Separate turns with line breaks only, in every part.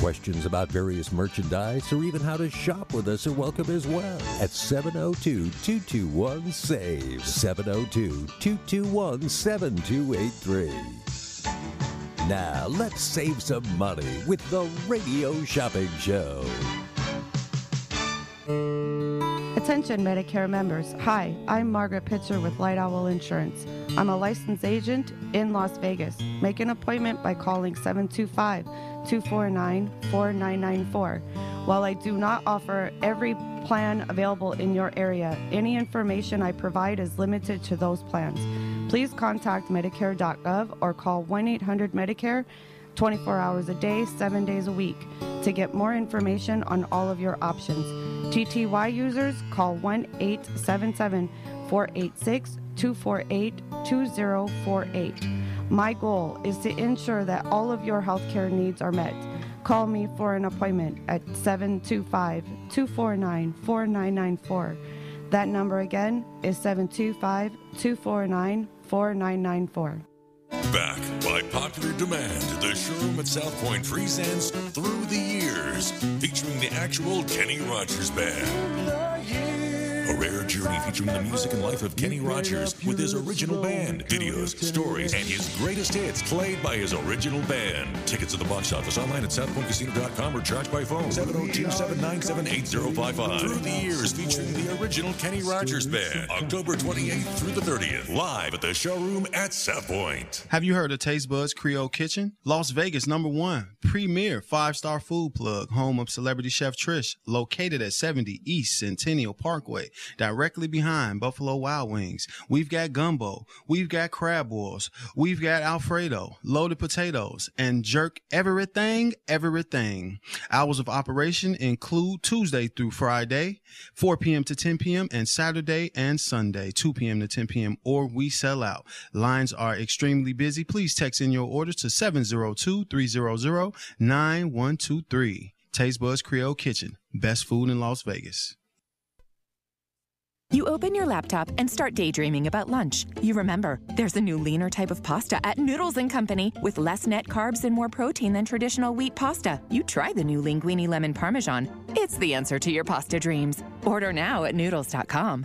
Questions about various merchandise or even how to shop with us are welcome as well at 702 221 SAVE. 702 221 7283. Now, let's save some money with the Radio Shopping Show.
Attention Medicare members. Hi, I'm Margaret Pitcher with Light Owl Insurance. I'm a licensed agent in Las Vegas. Make an appointment by calling 725 249 4994. While I do not offer every plan available in your area, any information I provide is limited to those plans. Please contact Medicare.gov or call 1 800 Medicare 24 hours a day, 7 days a week to get more information on all of your options. TTY users call 1 877 486 248 2048. My goal is to ensure that all of your healthcare needs are met. Call me for an appointment at 725 249 4994. That number again is 725 249 4994.
Back by popular demand, the showroom at South Point presents Through the Years, featuring the actual Kenny Rogers Band. A rare journey featuring the music and life of Kenny Rogers with his original band, videos, stories, and his greatest hits played by his original band. Tickets at the box office online at southpointcasino.com or charged by phone 702-797-8055. Through the Years featuring the original Kenny Rogers Band. October 28th through the 30th, live at the showroom at South Point.
Have you heard of Taste Buds Creole Kitchen? Las Vegas number one, premier five-star food plug, home of celebrity chef Trish, located at 70 East Centennial Parkway, directly behind Buffalo Wild Wings. We've got gumbo, we've got crab balls, we've got Alfredo, loaded potatoes, and jerk everything, everything. Hours of operation include Tuesday through Friday, 4 p.m. to 10 p.m., and Saturday and Sunday, 2 p.m. to 10 p.m., or we sell out. Lines are extremely busy. Please text in your orders to 702-300-9123. Taste Buds Creole Kitchen. Best food in Las Vegas.
You open your laptop and start daydreaming about lunch. You remember, there's a new leaner type of pasta at Noodles Company with less net carbs and more protein than traditional wheat pasta. You try the new Linguine Lemon Parmesan. It's the answer to your pasta dreams. Order now at noodles.com.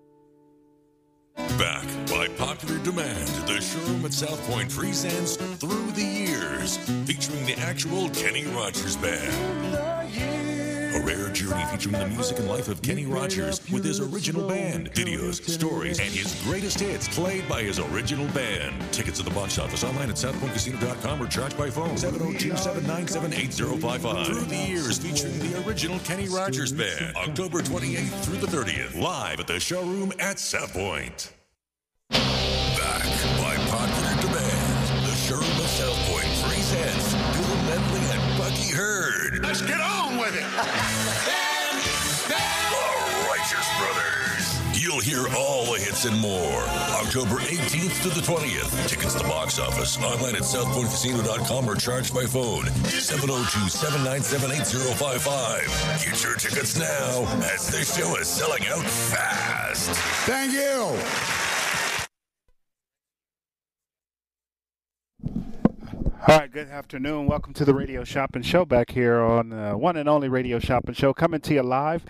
Back by popular demand, the showroom at South Point presents Through the Years, featuring the actual Kenny Rogers Band. A rare journey featuring the music and life of Kenny Rogers with his original band, videos, stories, and his greatest hits played by his original band. Tickets at the box office online at southpointcasino.com or charged by phone 702-797-8055. Through the Years featuring the original Kenny Rogers Band. October 28th through the 30th, live at the showroom at South Point. Back
Let's get on with it.
The Righteous Brothers. You'll hear all the hits and more. October 18th to the 20th. Tickets to the box office online at southpointcasino.com or charged by phone 702 797 8055. Get your tickets now as the show is selling out fast.
Thank you.
All right, good afternoon. Welcome to the Radio Shopping Show back here on uh, one and only Radio Shopping Show, coming to you live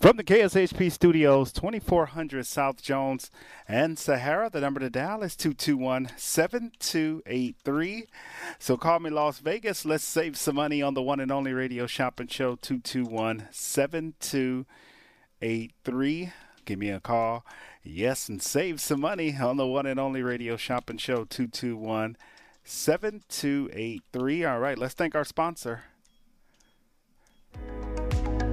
from the KSHP studios, 2400 South Jones and Sahara. The number to dial is 221 7283. So call me Las Vegas. Let's save some money on the one and only Radio Shopping Show, 221 7283. Give me a call. Yes, and save some money on the one and only Radio Shopping Show, 221 7283. All right, let's thank our sponsor.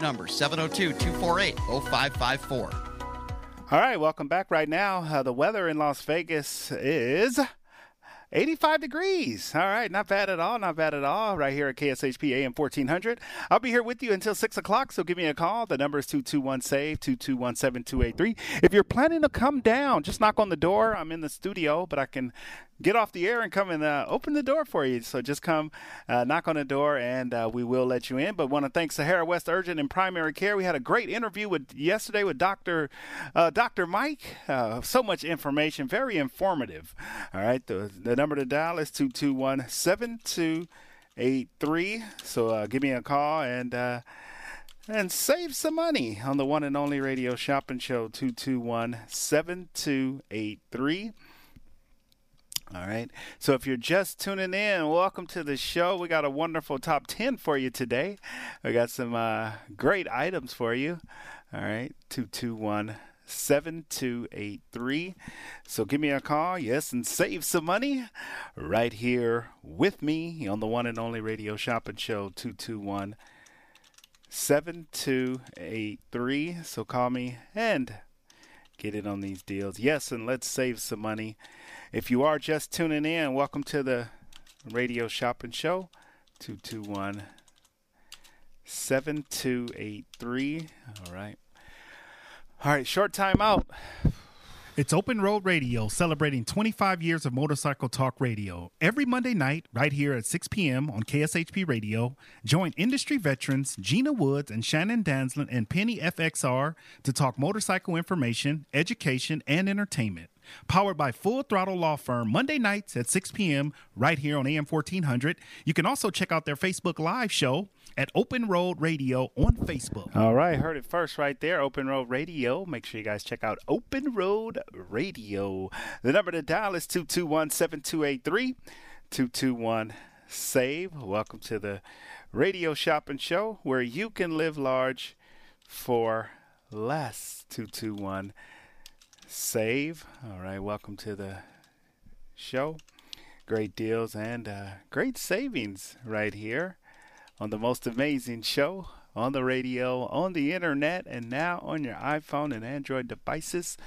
number, 702 248 0554.
All right, welcome back. Right now, uh, the weather in Las Vegas is 85 degrees. All right, not bad at all. Not bad at all. Right here at KSHP AM 1400. I'll be here with you until 6 o'clock, so give me a call. The number is 221 SAVE 221 7283. If you're planning to come down, just knock on the door. I'm in the studio, but I can get off the air and come and uh, open the door for you. So just come, uh, knock on the door, and uh, we will let you in. But want to thank Sahara West Urgent and Primary Care. We had a great interview with yesterday with Doctor uh, Doctor Mike. Uh, so much information, very informative. All right, the, the number to dial is two two one seven two eight three. So uh, give me a call and. and save some money on the one and only radio shopping show 221 7283. All right. So if you're just tuning in, welcome to the show. We got a wonderful top 10 for you today. We got some uh, great items for you. All right. 221 7283. So give me a call, yes, and save some money right here with me on the one and only radio shopping show 221 7283. So call me and get in on these deals. Yes, and let's save some money. If you are just tuning in, welcome to the Radio Shopping Show. 221 7283. All right. All right, short time out.
It's Open Road Radio celebrating 25 years of motorcycle talk radio. Every Monday night, right here at 6 p.m. on KSHP Radio, join industry veterans Gina Woods and Shannon Danslin and Penny FXR to talk motorcycle information, education, and entertainment. Powered by Full Throttle Law Firm, Monday nights at 6 p.m. right here on AM 1400. You can also check out their Facebook Live show at Open Road Radio on Facebook.
All right, heard it first right there. Open Road Radio. Make sure you guys check out Open Road Radio. The number to dial is 221 7283 221 SAVE. Welcome to the Radio Shopping Show where you can live large for less. 221 SAVE. All right, welcome to the show. Great deals and uh, great savings right here on the most amazing show on the radio, on the internet, and now on your iPhone and Android devices.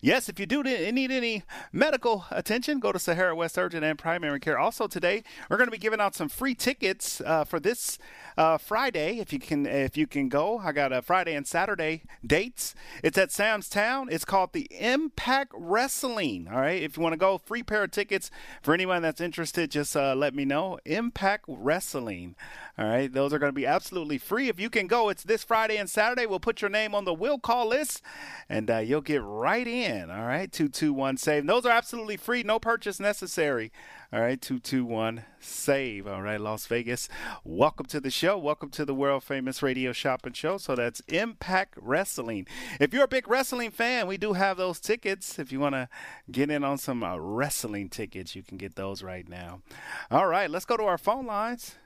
Yes, if you do need any medical attention, go to Sahara West Urgent and Primary Care. Also today, we're going to be giving out some free tickets uh, for this uh, Friday. If you can, if you can go, I got a Friday and Saturday dates. It's at Sam's Town. It's called the Impact Wrestling. All right, if you want to go, free pair of tickets for anyone that's interested. Just uh, let me know. Impact Wrestling. All right, those are going to be absolutely free. If you can go, it's this Friday and Saturday. We'll put your name on the will call list, and uh, you'll get right in. All right, two two one save. Those are absolutely free, no purchase necessary. All right, 221 SAVE. All right, Las Vegas. Welcome to the show. Welcome to the world famous radio shopping show. So that's Impact Wrestling. If you're a big wrestling fan, we do have those tickets. If you want to get in on some uh, wrestling tickets, you can get those right now. All right, let's go to our phone lines.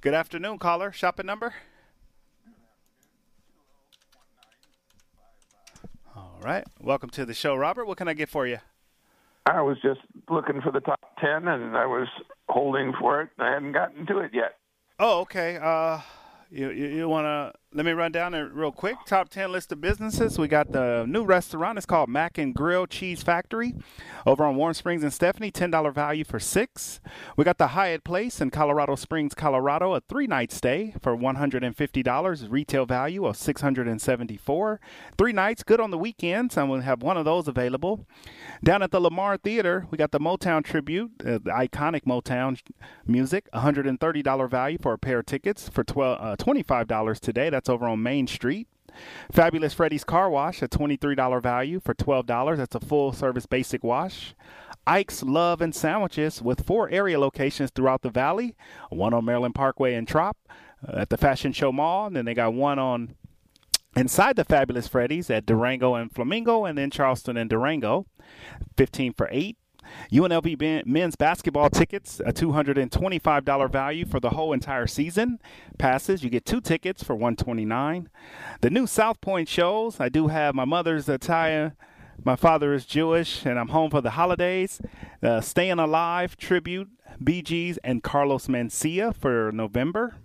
Good afternoon, caller. Shopping number? Right. Welcome to the show, Robert. What can I get for you?
I was just looking for the top 10 and I was holding for it. I hadn't gotten to it yet.
Oh, okay. Uh, you you, you want to let me run down it real quick. Top ten list of businesses. We got the new restaurant. It's called Mac and Grill Cheese Factory, over on Warm Springs and Stephanie. Ten dollar value for six. We got the Hyatt Place in Colorado Springs, Colorado. A three night stay for one hundred and fifty dollars. Retail value of six hundred and seventy four. Three nights, good on the weekends. I'm gonna have one of those available. Down at the Lamar Theater, we got the Motown tribute, uh, the iconic Motown music. hundred and thirty dollar value for a pair of tickets for 12 uh, twenty five dollars today. That's over on Main Street. Fabulous Freddy's Car Wash, a $23 value for $12. That's a full service basic wash. Ike's Love and Sandwiches with four area locations throughout the valley one on Maryland Parkway and Trop uh, at the Fashion Show Mall. And then they got one on inside the Fabulous Freddy's at Durango and Flamingo, and then Charleston and Durango. 15 for 8. UNLV men's basketball tickets, a $225 value for the whole entire season. Passes, you get two tickets for 129 The new South Point shows, I do have my mother's attire. My father is Jewish, and I'm home for the holidays. Uh, Staying Alive tribute, Bee Gees, and Carlos Mencia for November.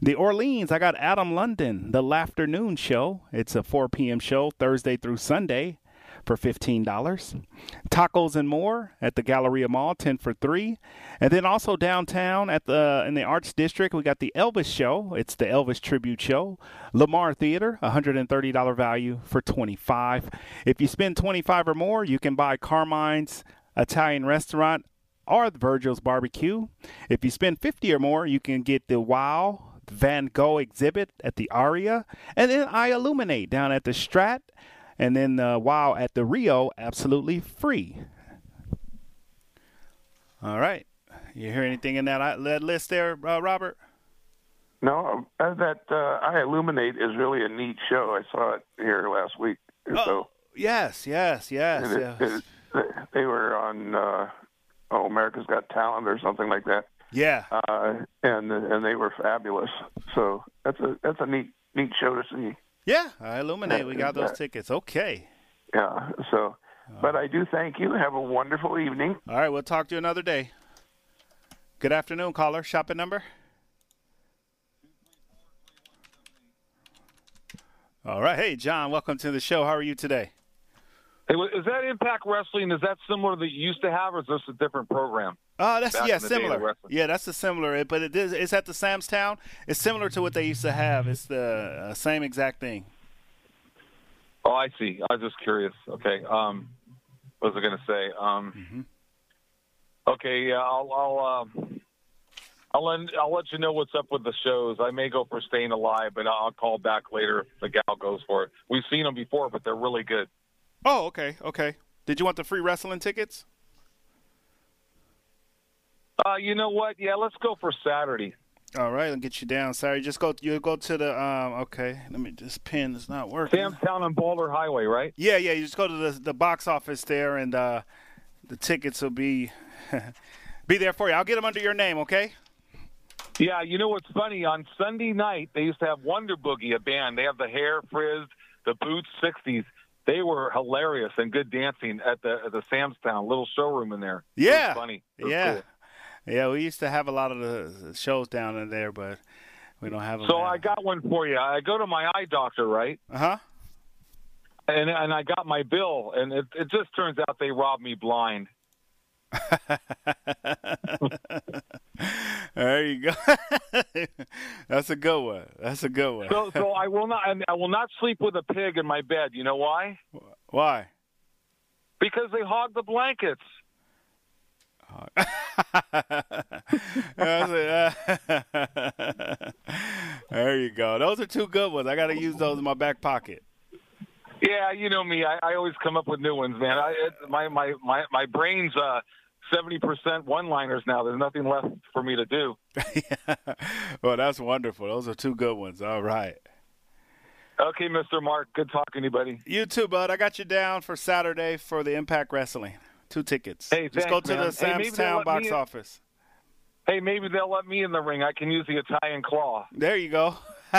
The Orleans, I got Adam London, the Laughternoon Show. It's a 4 p.m. show, Thursday through Sunday for $15. Tacos and more at the Galleria Mall, 10 for 3. And then also downtown at the uh, in the Arts District, we got the Elvis show. It's the Elvis tribute show. Lamar Theater, $130 value for 25. If you spend 25 or more, you can buy Carmine's Italian restaurant or Virgil's barbecue. If you spend 50 or more, you can get the Wow Van Gogh exhibit at the Aria, and then iLuminate down at the Strat, and then uh, Wow at the Rio, absolutely free. All right, you hear anything in that, uh, that list there, uh, Robert?
No, uh, that uh, iLuminate is really a neat show. I saw it here last week.
Oh,
so
yes, yes, yes.
it,
yes.
it, they were on uh, oh America's Got Talent or something like that.
Yeah.
Uh, and and they were fabulous. So that's a that's a neat neat show to see.
Yeah, iLuminate. We got those tickets. Okay.
Yeah. So, but I do thank you. Have a wonderful evening.
All right, we'll talk to you another day. Good afternoon, caller. Shopping number? All right. Hey, John, welcome to the show. How are you today?
Hey, is that Impact Wrestling? Is that similar to that you used to have, or is this a different program?
Uh, that's
Back
yeah,
in the day of
similar. Yeah, that's a similar. But it is. It's at the Sam's Town. It's similar to what they used to have. It's the uh, same exact thing.
Oh, I see. I was just curious. Okay. Um, what was I going to say? Um, Okay. Yeah, I'll I'll um, I'll let I'll let you know what's up with the shows. I may go for Staying Alive, but I'll call back later. if The gal goes for it. We've seen them before, but they're really good.
Oh, okay, okay. Did you want the free wrestling tickets?
Uh, you know what? Yeah, let's go for Saturday.
All right, I'll get you down. Sorry, just go. You go to the. Um, okay, let me just pin. It's not working.
Sam's Town on Boulder Highway, right?
Yeah, yeah. You just go to the the box office there, and uh, the tickets will be be there for you. I'll get them under your name, okay?
Yeah, you know what's funny? On Sunday night, they used to have Wonder Boogie, a band. They have the hair frizzed, the boots, 60s. They were hilarious and good dancing at the at the Sam's Town little showroom in there.
Yeah,
funny.
Yeah,
cool.
Yeah. We used to have a lot of the shows down in there, but we don't have them.
So I got one for you. I go to my eye doctor, right?
Uh huh.
And and I got my bill, and it it just turns out they robbed me blind.
there you go. That's a good one. That's a good one.
So so I will not I will not sleep with a pig in my bed. You know why?
Why?
Because they hog the blankets.
there you go. Those are two good ones. I got to use those in my back pocket.
Yeah, you know me. I, I always come up with new ones, man. I, it, my my my my brain's uh seventy percent one-liners now. There's nothing left for me to do.
well, that's wonderful. Those are two good ones. All right.
Okay, Mr. Mark. Good talking to you, buddy.
You too, bud. I got you down for Saturday for the Impact Wrestling. Two tickets.
Hey,
Just
thanks,
go to
man.
the Sam's
they'll
Town box
me-
office.
Hey, maybe they'll let me in the ring. I can use the Italian claw.
There you go.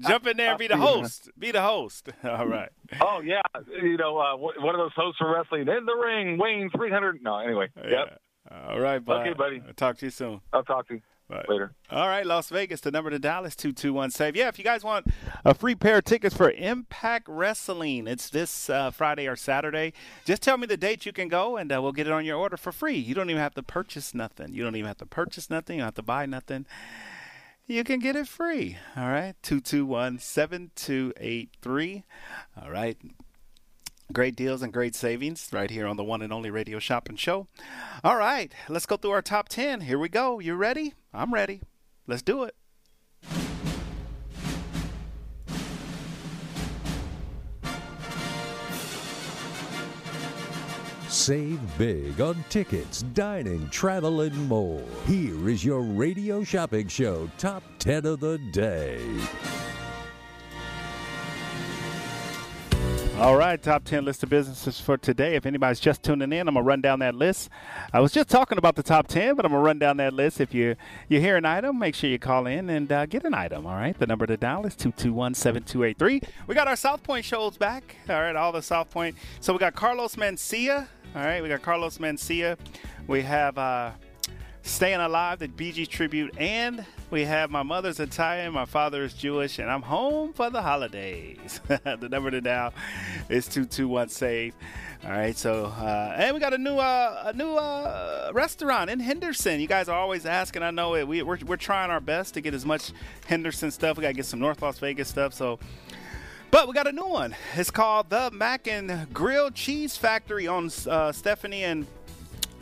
Jump in there and be the host. Be the host. All right.
Oh yeah, you know uh, one of those hosts for wrestling in the ring, Wayne three hundred. No, anyway. Yep.
All right, bud.
Okay, buddy.
I'll talk to you soon.
I'll talk to you.
Bye.
Later.
All right, Las Vegas. The number to Dallas two two one save. Yeah, if you guys want a free pair of tickets for Impact Wrestling, it's this uh, Friday or Saturday. Just tell me the date you can go, and uh, we'll get it on your order for free. You don't even have to purchase nothing. You don't even have to purchase nothing. You don't have to buy nothing. You can get it free. All right, two two one seven two eight three. All right. Great deals and great savings right here on the one and only Radio Shopping Show. All right, let's go through our top 10. Here we go. You ready? I'm ready. Let's do it.
Save big on tickets, dining, travel, and more. Here is your radio shopping show top 10 of the day.
All right, top 10 list of businesses for today. If anybody's just tuning in, I'm going to run down that list. I was just talking about the top 10, but I'm going to run down that list. If you, you hear an item, make sure you call in and uh, get an item. All right, the number to dial is 221 7283. We got our South Point shows back. All right, all the South Point. So we got Carlos Mencia. All right, we got Carlos Mencia. We have. Uh, Staying Alive, the BG tribute, and we have my mother's Italian, my father is Jewish, and I'm home for the holidays. the number to dial is 221 SAVE. All right, so uh, and we got a new uh, a new uh, restaurant in Henderson. You guys are always asking. I know it. We, we're, we're trying our best to get as much Henderson stuff. We got to get some North Las Vegas stuff. So but we got a new one. It's called the Mac and Grill Cheese Factory on uh, Stephanie and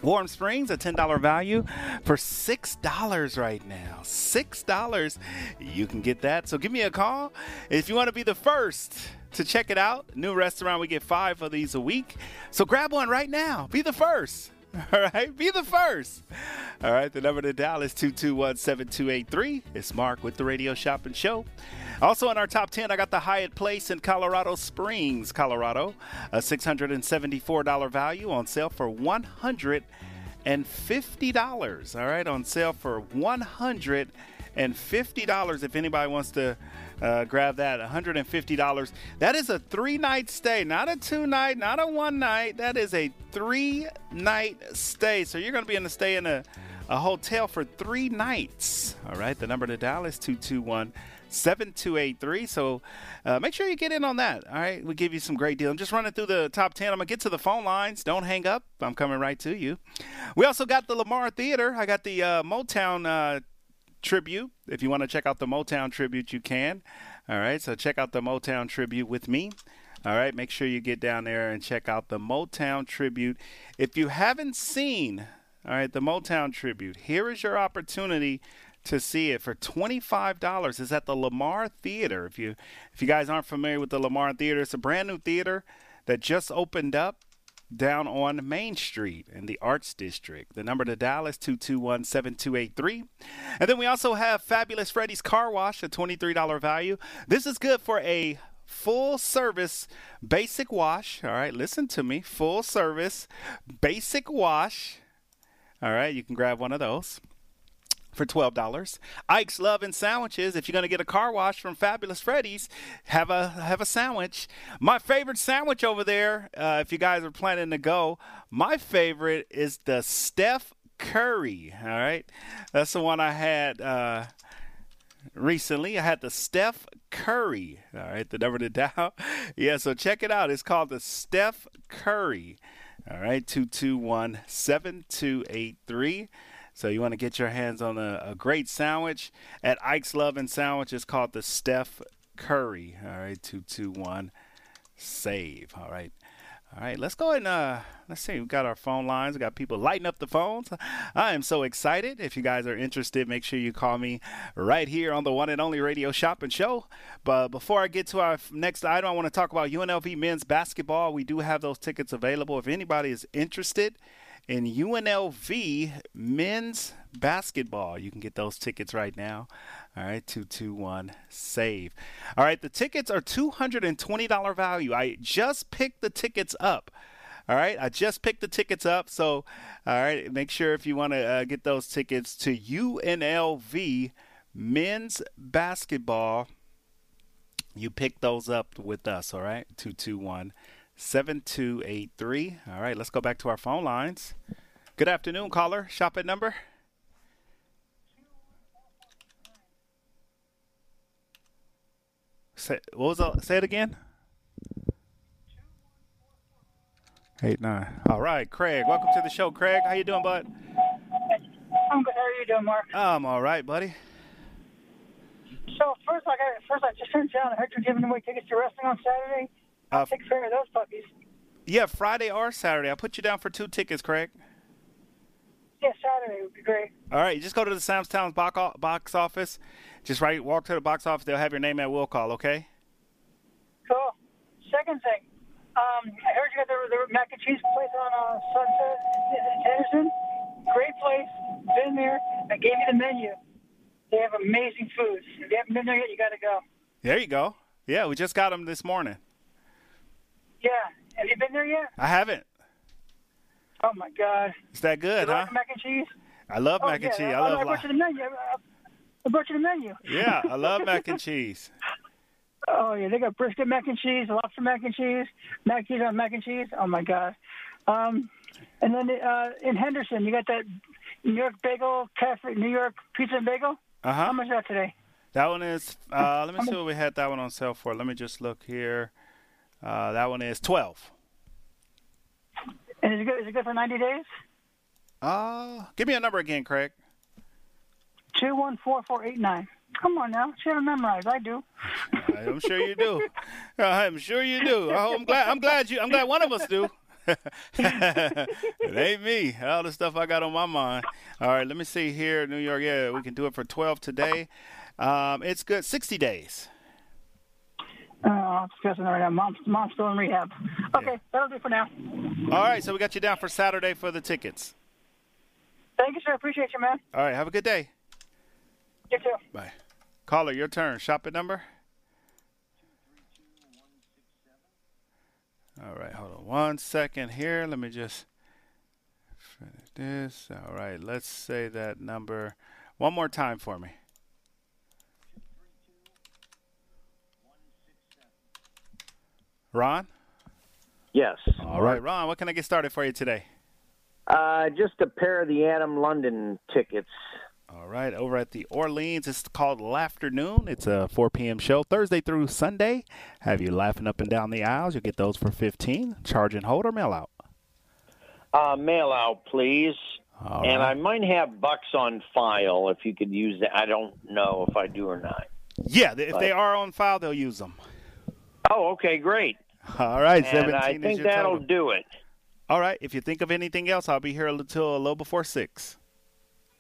Warm Springs, a $10 value for $6 right now. $6. You can get that. So give me a call if you want to be the first to check it out. New restaurant, we get five of these a week. So grab one right now. Be the first. All right, be the first. All right, the number to dial is 221 7283. It's Mark with the Radio Shopping Show. Also in our top 10, I got the Hyatt Place in Colorado Springs, Colorado. A $674 value on sale for $150. All right, on sale for $150. If anybody wants to uh, grab that, $150. That is a three night stay, not a two night, not a one night. That is a three night stay. So you're going to be in the stay in a, a hotel for three nights. All right, the number to dial is 221- 7283. So uh, make sure you get in on that. All right. We give you some great deals. I'm just running through the top 10. I'm going to get to the phone lines. Don't hang up. I'm coming right to you. We also got the Lamar Theater. I got the uh, Motown uh, tribute. If you want to check out the Motown tribute, you can. All right. So check out the Motown tribute with me. All right. Make sure you get down there and check out the Motown tribute. If you haven't seen, all right, the Motown tribute, here is your opportunity to see it for $25 it's at the Lamar Theater. If you if you guys aren't familiar with the Lamar Theater, it's a brand new theater that just opened up down on Main Street in the Arts District. The number to dial is 221-7283. And then we also have Fabulous Freddy's Car Wash, a $23 value. This is good for a full service basic wash. All right, listen to me. Full service basic wash. All right, you can grab one of those for $12. Ike's Love and Sandwiches. If you're going to get a car wash from Fabulous Freddy's, have a have a sandwich. My favorite sandwich over there, uh, if you guys are planning to go, my favorite is the Steph Curry. All right, that's the one I had. Uh, recently. I had the Steph Curry. All right, the number to dial. Yeah, so check it out. It's called the Steph Curry. All right, 221 7283. So you want to get your hands on a, a great sandwich at Ike's Love and Sandwich. It's called the Steph Curry. All right, two two one, save. All right. All right, let's go and uh, let's see. We've got our phone lines. We got people lighting up the phones. I am so excited. If you guys are interested, make sure you call me right here on the one and only Radio Shopping Show. But before I get to our next item, I want to talk about UNLV men's basketball. We do have those tickets available. If anybody is interested in UNLV men's basketball. You can get those tickets right now. All right, 221 save. All right, the tickets are $220 value. I just picked the tickets up. All right, I just picked the tickets up, so all right, make sure if you want to uh, get those tickets to UNLV men's basketball, you pick those up with us. All right, two two one seven two eight three. All right, let's go back to our phone lines. Good afternoon, caller. Shop at number. Say, what was the, say it again? Eight nine. All right, Craig. Welcome to the show, Craig. How you doing, bud?
I'm good. How are you doing, Mark?
I'm all right, buddy.
So first, I got first I just sent down. I heard you're giving away tickets to wrestling on Saturday. I'll
Uh,
take care of those puppies.
Yeah, Friday or Saturday. I'll put you down for two tickets, Craig.
Yeah, Saturday would be great.
All right, you just go to the Sam's Town box box office. Just right, walk to the box office. They'll have your name at will call. Okay.
Cool. Second thing, um, I heard you got the, the mac and cheese place on uh, Sunset in Henderson. Great place. Been there. I gave you the menu. They have amazing food. If you haven't been there yet, you got to go.
There you go. Yeah, we just got them this morning.
Yeah. Have you been there yet?
I haven't.
Oh my God.
Is that good,
you
huh?
like mac and cheese?
I love
oh,
mac and
yeah.
cheese. I
Oh,
love.
I brought you the menu. I- I brought you the menu.
yeah, I love mac and cheese.
Oh yeah, they got brisket mac and cheese, lobster mac and cheese, mac and cheese on mac and cheese. Oh my god. Um, and then uh, in Henderson, you got that New York Bagel Cafe, New York Pizza and Bagel.
Uh huh.
How much is that today?
That one is. Uh, let me see what we had that one on sale for. Let me just look here. Uh, that one is twelve.
And is it good? Is it good for ninety days?
Uh, give me a number again, Craig.
Two one four four eight nine. Come on now, should have memorized. I do.
I'm sure you do. I'm sure you do. Oh, I'm glad. I'm glad you. I'm glad one of us do. it ain't me. All the stuff I got on my mind. All right, let me see here, New York. Yeah, we can do it for 12 today. Um, it's good. 60 days.
Oh, I'm stressing right now. Mom's, mom's still in rehab. Okay, that'll do for now.
All right, so we got you down for Saturday for the tickets.
Thank you, sir. Appreciate you, man.
All right, have a good day.
You too.
Bye. Caller, your turn. Shop it number. All right, hold on one second here. Let me just finish this. All right, let's say that number one more time for me. Ron?
Yes.
All right, Ron, what can I get started for you today?
Uh, just a pair of the Adam London tickets.
All right, over at the Orleans, it's called Laughternoon. It's a 4 p.m. show, Thursday through Sunday. Have you laughing up and down the aisles? You'll get those for 15. Charge and hold or mail out.
Uh, mail out, please.
All
and
right.
I might have bucks on file if you could use that. I don't know if I do or not.
Yeah, if
But-
they are on file, they'll use them.
Oh, okay, great.
All right,
and
17
I think that'll
total.
do it.
All right, if you think of anything else, I'll be here until a little before 6.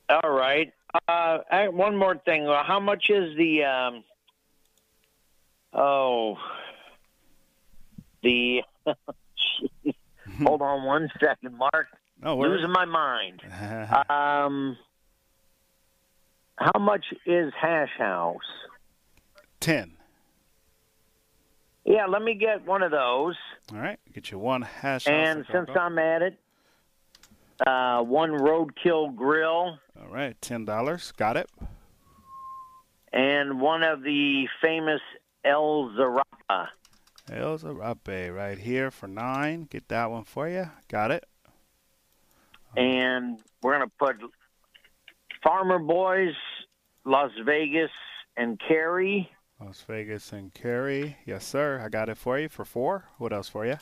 All right. Uh, one more thing. Uh, How much is the? Um, oh, the. Hold on one second, Mark.
No worries.
Losing my mind. um, how much is Hash House?
10.
Yeah, let me get one of those.
All right, get you one hash.
and since I'm at it, uh, one Roadkill Grill
All right, $10. Got it.
and one of the famous El Zarape.
El Zarape right here for 9 Get that one for you. Got it.
and we're gonna put Farmer Boys, Las Vegas, and Cary.
Las Vegas and Kerry. Yes, sir. I got it for you for 4 What else for you?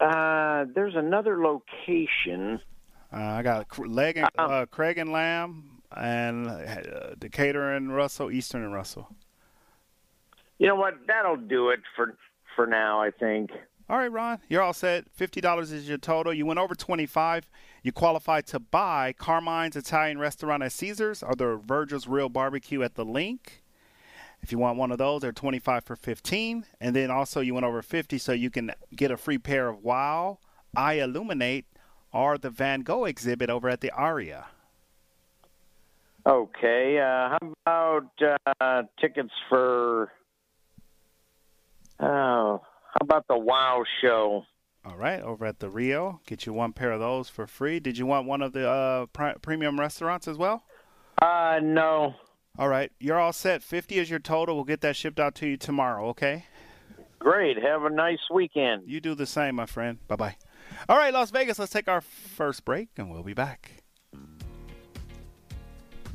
Uh, there's another location.
Uh, I got Leg and, uh, Craig and Lamb and uh, Decatur and Russell, Eastern and Russell.
You know what? That'll do it for for now. I think.
All right, Ron, you're all set. Fifty dollars is your total. You went over twenty-five. You qualified to buy Carmine's Italian Restaurant at Caesars or the Virgil's Real Barbecue at the LINQ. If you want one of those, they're twenty-five for fifteen. And then also you went over fifty, so you can get a free pair of Wow, iLuminate, or the Van Gogh exhibit over at the Aria.
Okay. Uh, how about uh, tickets for? Oh, how about the Wow show?
All right, over at the Rio, get you one pair of those for free. Did you want one of the uh, premium restaurants as well?
Uh, no.
All right, you're all set. 50 is your total. We'll get that shipped out to you tomorrow, okay?
Great. Have a nice weekend.
You do the same, my friend. Bye bye. All right, Las Vegas, let's take our first break and we'll be back.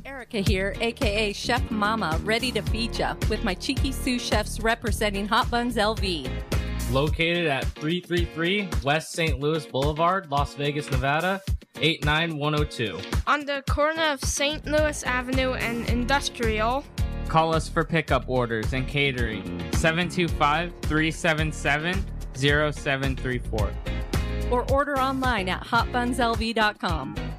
Erica here, aka Chef Mama, ready to feed ya with my cheeky sous chefs representing Hot Buns LV.
Located at 333 West St. Louis Boulevard, Las Vegas, Nevada, 89102.
On the corner of St. Louis Avenue and Industrial.
Call us for pickup orders and catering 725 377 0734.
Or order online at hotbunslv.com.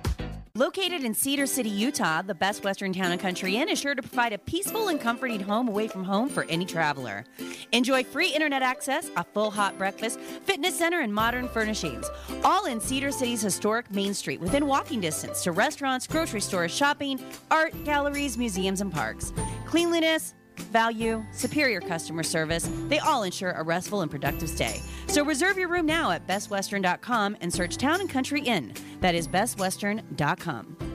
Located in Cedar City, Utah, the Best Western Town and Country Inn is sure to provide a peaceful and comforting home away from home for any traveler. Enjoy free internet access, a full hot breakfast, fitness center, and modern furnishings. All in Cedar City's historic Main Street, within walking distance to restaurants, grocery stores, shopping, art, galleries, museums, and parks. Cleanliness, value, superior customer service, they all ensure a restful and productive stay. So reserve your room now at bestwestern.com and search Town and Country Inn. That is bestwestern.com.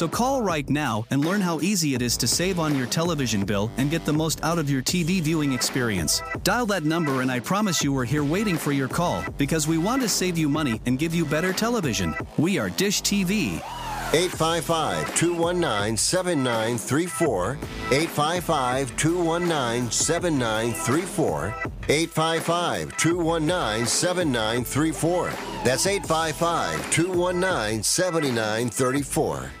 Call right now and learn how easy it is to save on your television bill and get the most out of your TV viewing experience. Dial that number and I promise you we're here waiting for your call because we want to save you money and give you better television. We are Dish TV.
855 219 7934. 855 219 7934. 855 219 7934. That's 855 219 7934.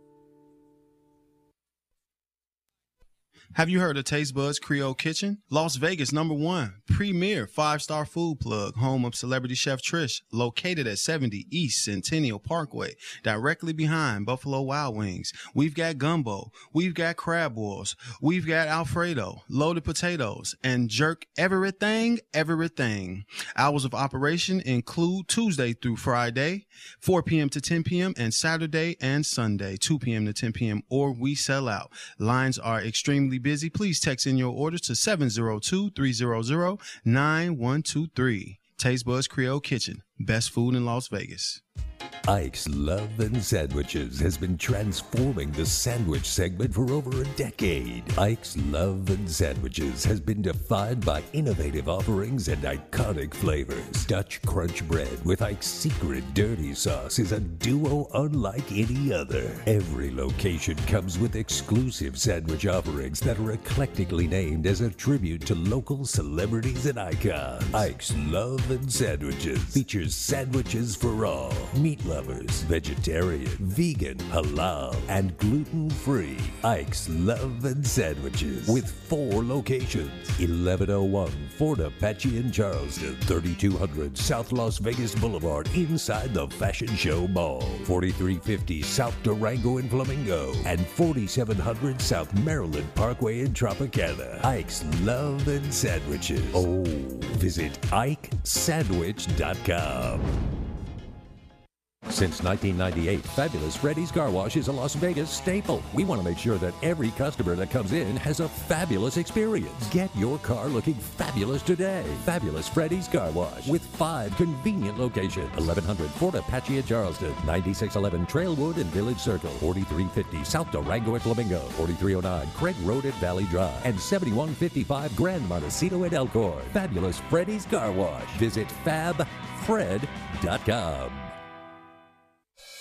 Have you heard of Taste Buds Creole Kitchen? Las Vegas number one, premier five-star food plug, home of celebrity chef Trish, located at 70 East Centennial Parkway, directly behind Buffalo Wild Wings. We've got gumbo, we've got crab balls, we've got Alfredo, loaded potatoes, and jerk everything, everything. Hours of operation include Tuesday through Friday, 4 p.m. to 10 p.m., and Saturday and Sunday, 2 p.m. to 10 p.m., or we sell out. Lines are extremely busy, please text in your orders to 702-300-9123. Taste Buds Creole Kitchen, best food in Las Vegas.
Ike's Love and Sandwiches has been transforming the sandwich segment for over a decade. Ike's Love and Sandwiches has been defined by innovative offerings and iconic flavors. Dutch Crunch Bread with Ike's secret dirty sauce is a duo unlike any other. Every location comes with exclusive sandwich offerings that are eclectically named as a tribute to local celebrities and icons. Ike's Love and Sandwiches features sandwiches for all lovers, vegetarian, vegan, halal, and gluten free. Ike's Love and Sandwiches with four locations 1101 Fort Apache in Charleston, 3200 South Las Vegas Boulevard inside the Fashion Show Mall, 4350 South Durango in Flamingo, and 4700 South Maryland Parkway in Tropicana. Ike's Love and Sandwiches. Oh, visit IkeSandwich.com. Since 1998, Fabulous Freddy's Car Wash is a Las Vegas staple. We want to make sure that every customer that comes in has a fabulous experience. Get your car looking fabulous today. Fabulous Freddy's Car Wash with five convenient locations 1100 Fort Apache in Charleston, 9611 Trailwood and Village Circle, 4350 South Durango at Flamingo, 4309 Craig Road at Valley Drive, and 7155 Grand Montecito at Elkhorn. Fabulous Freddy's Car Wash. Visit fabfred.com.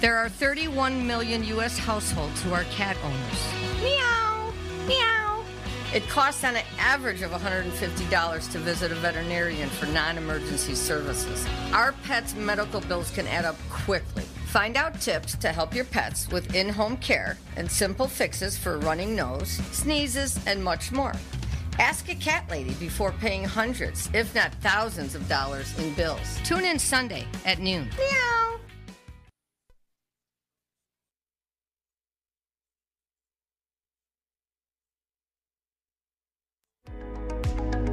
There are 31 million U.S. households who are cat owners. Meow, meow. It costs on an average of $150 to visit a veterinarian for non emergency services. Our pets' medical bills can add up quickly. Find out tips to help your pets with in home care and simple fixes for running nose, sneezes, and much more. Ask a cat lady before paying hundreds, if not thousands of dollars in bills. Tune in Sunday at noon. Meow.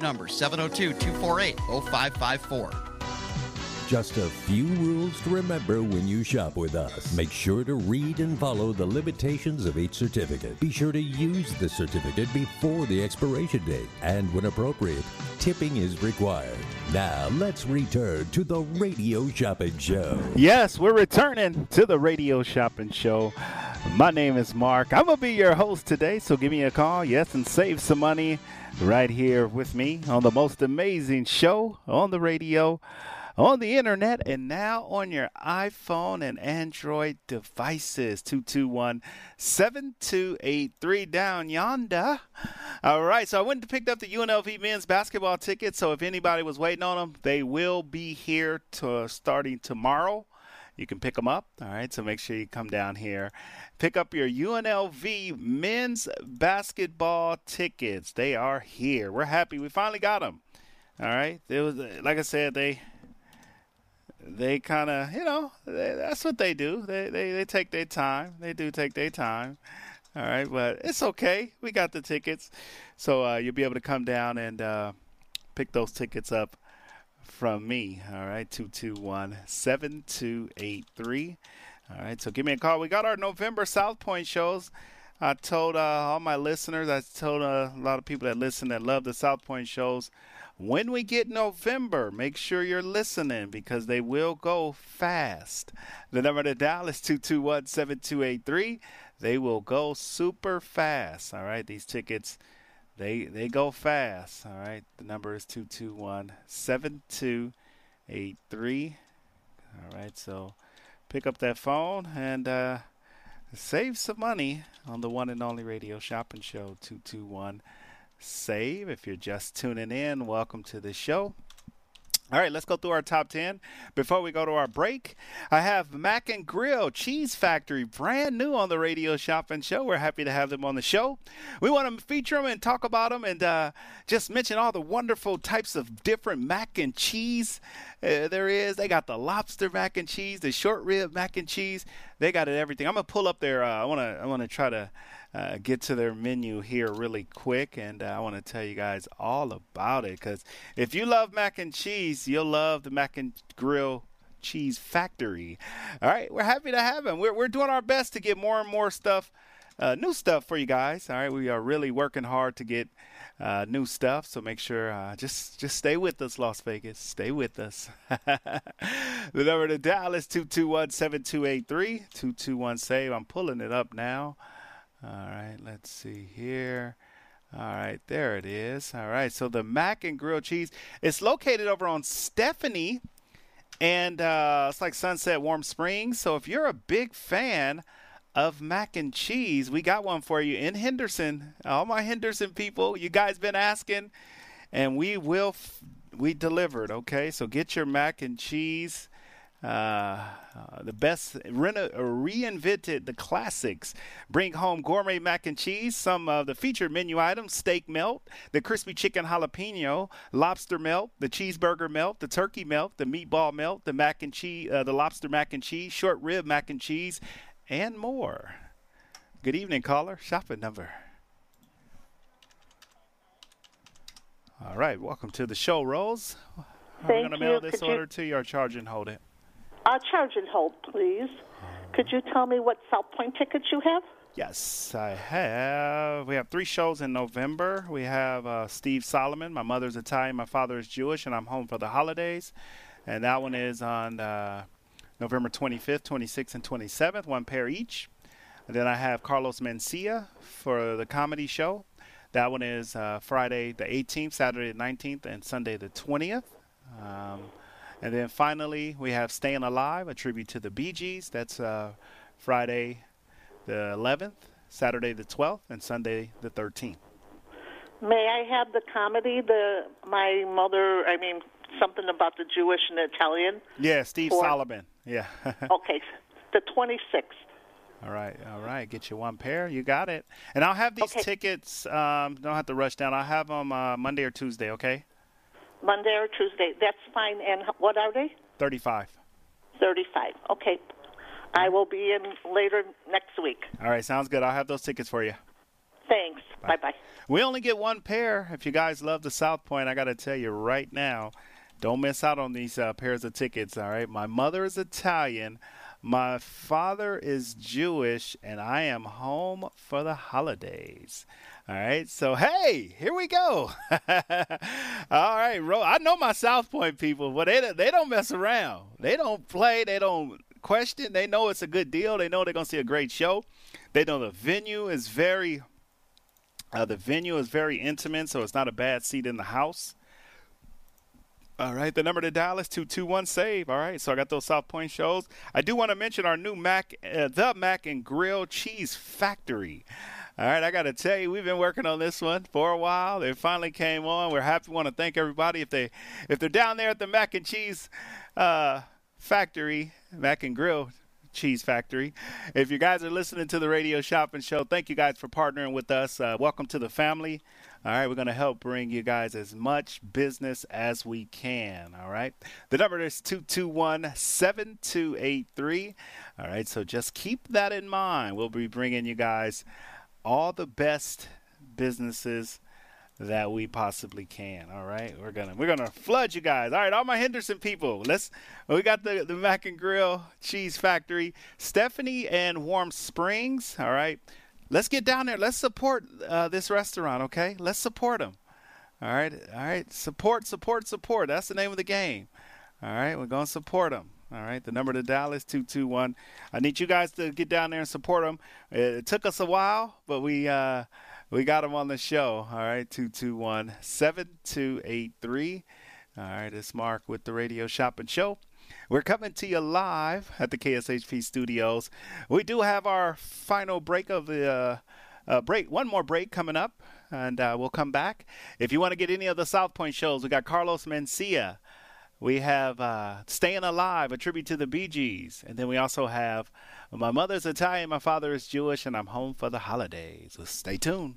number, 702 248 0554.
Just a few rules to remember when you shop with us. Make sure to read and follow the limitations of each certificate. Be sure to use the certificate before the expiration date. And when appropriate, tipping is required. Now, let's return to the Radio Shopping Show.
Yes, we're returning to the Radio Shopping Show. My name is Mark. I'm going to be your host today, so give me a call, yes, and save some money right here with me on the most amazing show on the radio on the internet and now on your iPhone and Android devices. 221 7283 down yonder. All right, so I went and picked up the UNLV men's basketball tickets. So if anybody was waiting on them, they will be here to starting tomorrow. You can pick them up. All right, so make sure you come down here. Pick up your UNLV men's basketball tickets. They are here. We're happy. We finally got them. All right. It was like I said, they they kind of, you know, they, that's what they do. They, they they take their time. They do take their time. All right, but it's okay. We got the tickets, so uh, you'll be able to come down and uh, pick those tickets up from me. All right, two two one seven two eight three. All right, so give me a call. We got our November South Point shows. I told uh, all my listeners, I told uh, a lot of people that listen that love the South Point shows when we get November, make sure you're listening because they will go fast. The number to dial is 221 7283. They will go super fast. All right, these tickets. They, they go fast. All right. The number is 221 7283. All right. So pick up that phone and uh, save some money on the one and only radio shopping show 221 save. If you're just tuning in, welcome to the show. All right, let's go through our top 10. Before we go to our break, I have Mac and Grill Cheese Factory, brand new on the Radio Shopping Show. We're happy to have them on the show. We want to feature them and talk about them and uh, just mention all the wonderful types of different mac and cheese uh, there is. They got the lobster mac and cheese, the short rib mac and cheese. They got it everything. I'm gonna pull up their. Uh, I wanna. I wanna try to uh, get to their menu here really quick, and uh, I want to tell you guys all about it. Because if you love mac and cheese, you'll love the Mac and Grill Cheese Factory. All right, we're happy to have them. We're we're doing our best to get more and more stuff, uh, new stuff for you guys. All right, we are really working hard to get. Uh, new stuff. So make sure uh, just just stay with us, Las Vegas. Stay with us. the number to dial is 221-7283, 221 save. I'm pulling it up now. All right, let's see here. All right, there it is. All right, so the mac and grilled cheese. It's located over on Stephanie, and uh, it's like Sunset Warm Springs. So if you're a big fan of mac and cheese, we got one for you in Henderson. All my Henderson people, you guys been asking, and we will. F- we delivered. Okay, so get your mac and cheese. Uh, uh, the best reno- reinvented the classics. Bring home gourmet mac and cheese, some of the featured menu items steak melt, the crispy chicken jalapeno, lobster melt, the cheeseburger melt, the turkey melt, the meatball melt, the mac and cheese, uh, the lobster mac and cheese, short rib mac and cheese, and more. Good evening, caller. Shopping number. All right, welcome to the show, Rose.
Thank
going to mail this
Could you-
order to you or charge and hold it?
Uh, charge and hold, please. Could you tell me what South Point tickets you have?
Yes, I have. We have three shows in November. We have uh, Steve Solomon. My mother's Italian, my father is Jewish, and I'm home for the holidays. And that one is on uh, November 25th, 26th, and 27th, one pair each. And then I have Carlos Mencia for the comedy show. That one is uh, Friday the 18th, Saturday the 19th, and Sunday the 20th. Um, and then finally, we have Staying Alive, a tribute to the Bee Gees. That's uh, Friday the 11th, Saturday the 12th, and Sunday the 13th.
May I have the comedy? The my mother. I mean something about the Jewish and the Italian.
Yeah, Steve
For-
Solomon. Yeah.
okay, the twenty sixth.
all right, all right. Get you one pair. You got it. And I'll have these tickets. Um, don't have to rush down. I'll have them uh, Monday or Tuesday. Okay.
Monday or Tuesday. That's fine. And what are they?
35.
Thirty five. Okay. I will be in later next week.
All right, sounds good. I'll have those tickets for you.
Thanks. Bye bye.
We only get one pair. If you guys love the South Point, I got to tell you right now, Don't miss out on these uh, pairs of tickets. All right. My mother is Italian. My father is Jewish, and I am home for the holidays. All right, so hey, here we go. All right, Ro- I know my South Point people, but they they don't mess around. They don't play. They don't question. They know it's a good deal. They know they're gonna see a great show. They know the venue is very, uh, the venue is very intimate, so it's not a bad seat in the house. All right, the number to dial is 221 SAVE. All right, so I got those South Point shows. I do want to mention our new Mac, uh, the Mac and Grill Cheese Factory. All right, I got to tell you, we've been working on this one for a while. It finally came on. We're happy. Want to thank everybody if they if they're down there at the Mac and Cheese uh, Factory, Mac and Grill Cheese Factory. If you guys are listening to the Radio Shopping Show, thank you guys for partnering with us. Uh, welcome to the family. All right, we're going to help bring you guys as much business as we can. All right, the number is 221 7283. All right, so just keep that in mind. We'll be bringing you guys all the best businesses that we possibly can. All right, we're gonna we're gonna flood you guys. All right, all my Henderson people. Let's we got the the Mac and Grill Cheese Factory, Stephanie and Warm Springs. All right, let's get down there. Let's support uh, this restaurant. Okay, let's support them. All right, all right, support, support, support. That's the name of the game. All right, we're gonna support them. All right, the number to dial is 221. I need you guys to get down there and support them. It took us a while, but we uh, we got them on the show. All right, 221 7283. All right, it's Mark with the Radio Shopping Show. We're coming to you live at the KSHP studios. We do have our final break of the uh, uh, break, one more break coming up, and uh, we'll come back. If you want to get any of the South Point shows, we got Carlos Mencia. We have uh, Staying Alive, a tribute to the Bee Gees. And then we also have My Mother's Italian, My Father is Jewish, and I'm home for the holidays. So stay tuned.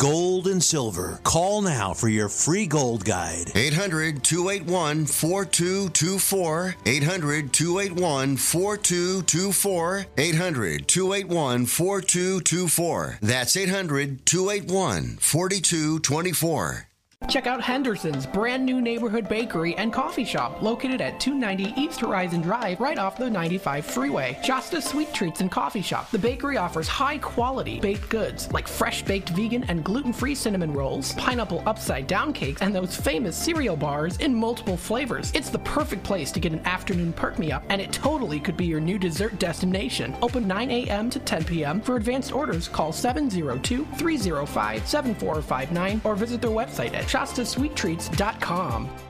gold and silver. Call now for your free gold guide.
800 281 4224. 800 281 4224. 800 281 4224. That's 800 281 4224.
Check out Henderson's brand new neighborhood bakery and coffee shop located at 290 East Horizon Drive, right off the 95 freeway. Shasta Sweet Treats and Coffee Shop. The bakery offers high quality baked goods like fresh baked vegan and gluten free cinnamon rolls, pineapple upside down cakes, and those famous cereal bars in multiple flavors. It's the perfect place to get an afternoon perk me up, and it totally could be your new dessert destination. Open 9 a.m. to 10 p.m. For advanced orders, call 702 305 7459 or visit their website at shastasweettreats.com.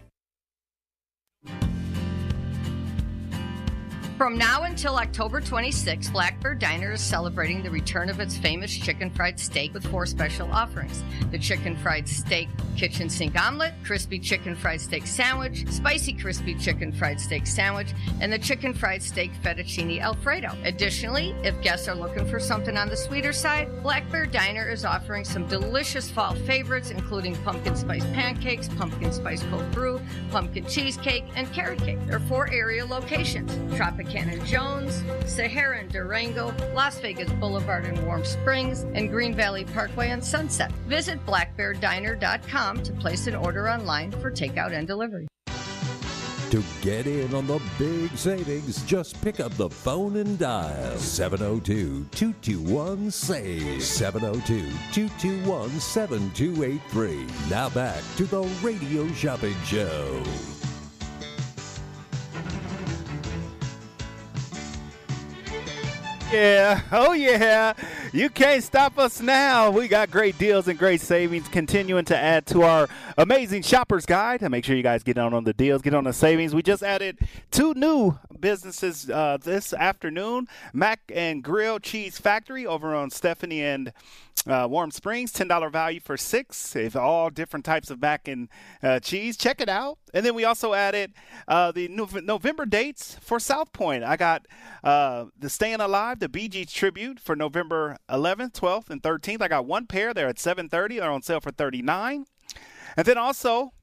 From now until October 26, Black Bear Diner is celebrating the return of its famous chicken fried steak with four special offerings the chicken fried steak kitchen sink omelet, crispy chicken fried steak sandwich, spicy crispy chicken fried steak sandwich, and the chicken fried steak fettuccine alfredo. Additionally, if guests are looking for something on the sweeter side, Black Bear Diner is offering some delicious fall favorites, including pumpkin spice pancakes, pumpkin spice cold brew, pumpkin cheesecake, and carrot cake. There are four area locations Tropicana Jones, Sahara and Durango, Las Vegas Boulevard and Warm Springs, and Green Valley Parkway and Sunset. Visit blackbeardiner.com to place an order online for takeout and delivery.
To get in on the big savings, just pick up the phone and dial 702 221 SAVE. 702 221 7283. Now back to the Radio Shopping Show.
Yeah, oh yeah. You can't stop us now. We got great deals and great savings continuing to add to our amazing shopper's guide. And make sure you guys get on on the deals, get on the savings. We just added two new businesses uh, this afternoon Mac and Grill Cheese Factory over on Stephanie and uh, Warm Springs, $10 value for six. If all different types of mac and uh, cheese, check it out. And then we also added uh, the November dates for South Point. I got uh, the Staying Alive, the Gees tribute for November 11th, 12th, and 13th. I got one pair They're at 7:30. They're on sale for 39. And then also,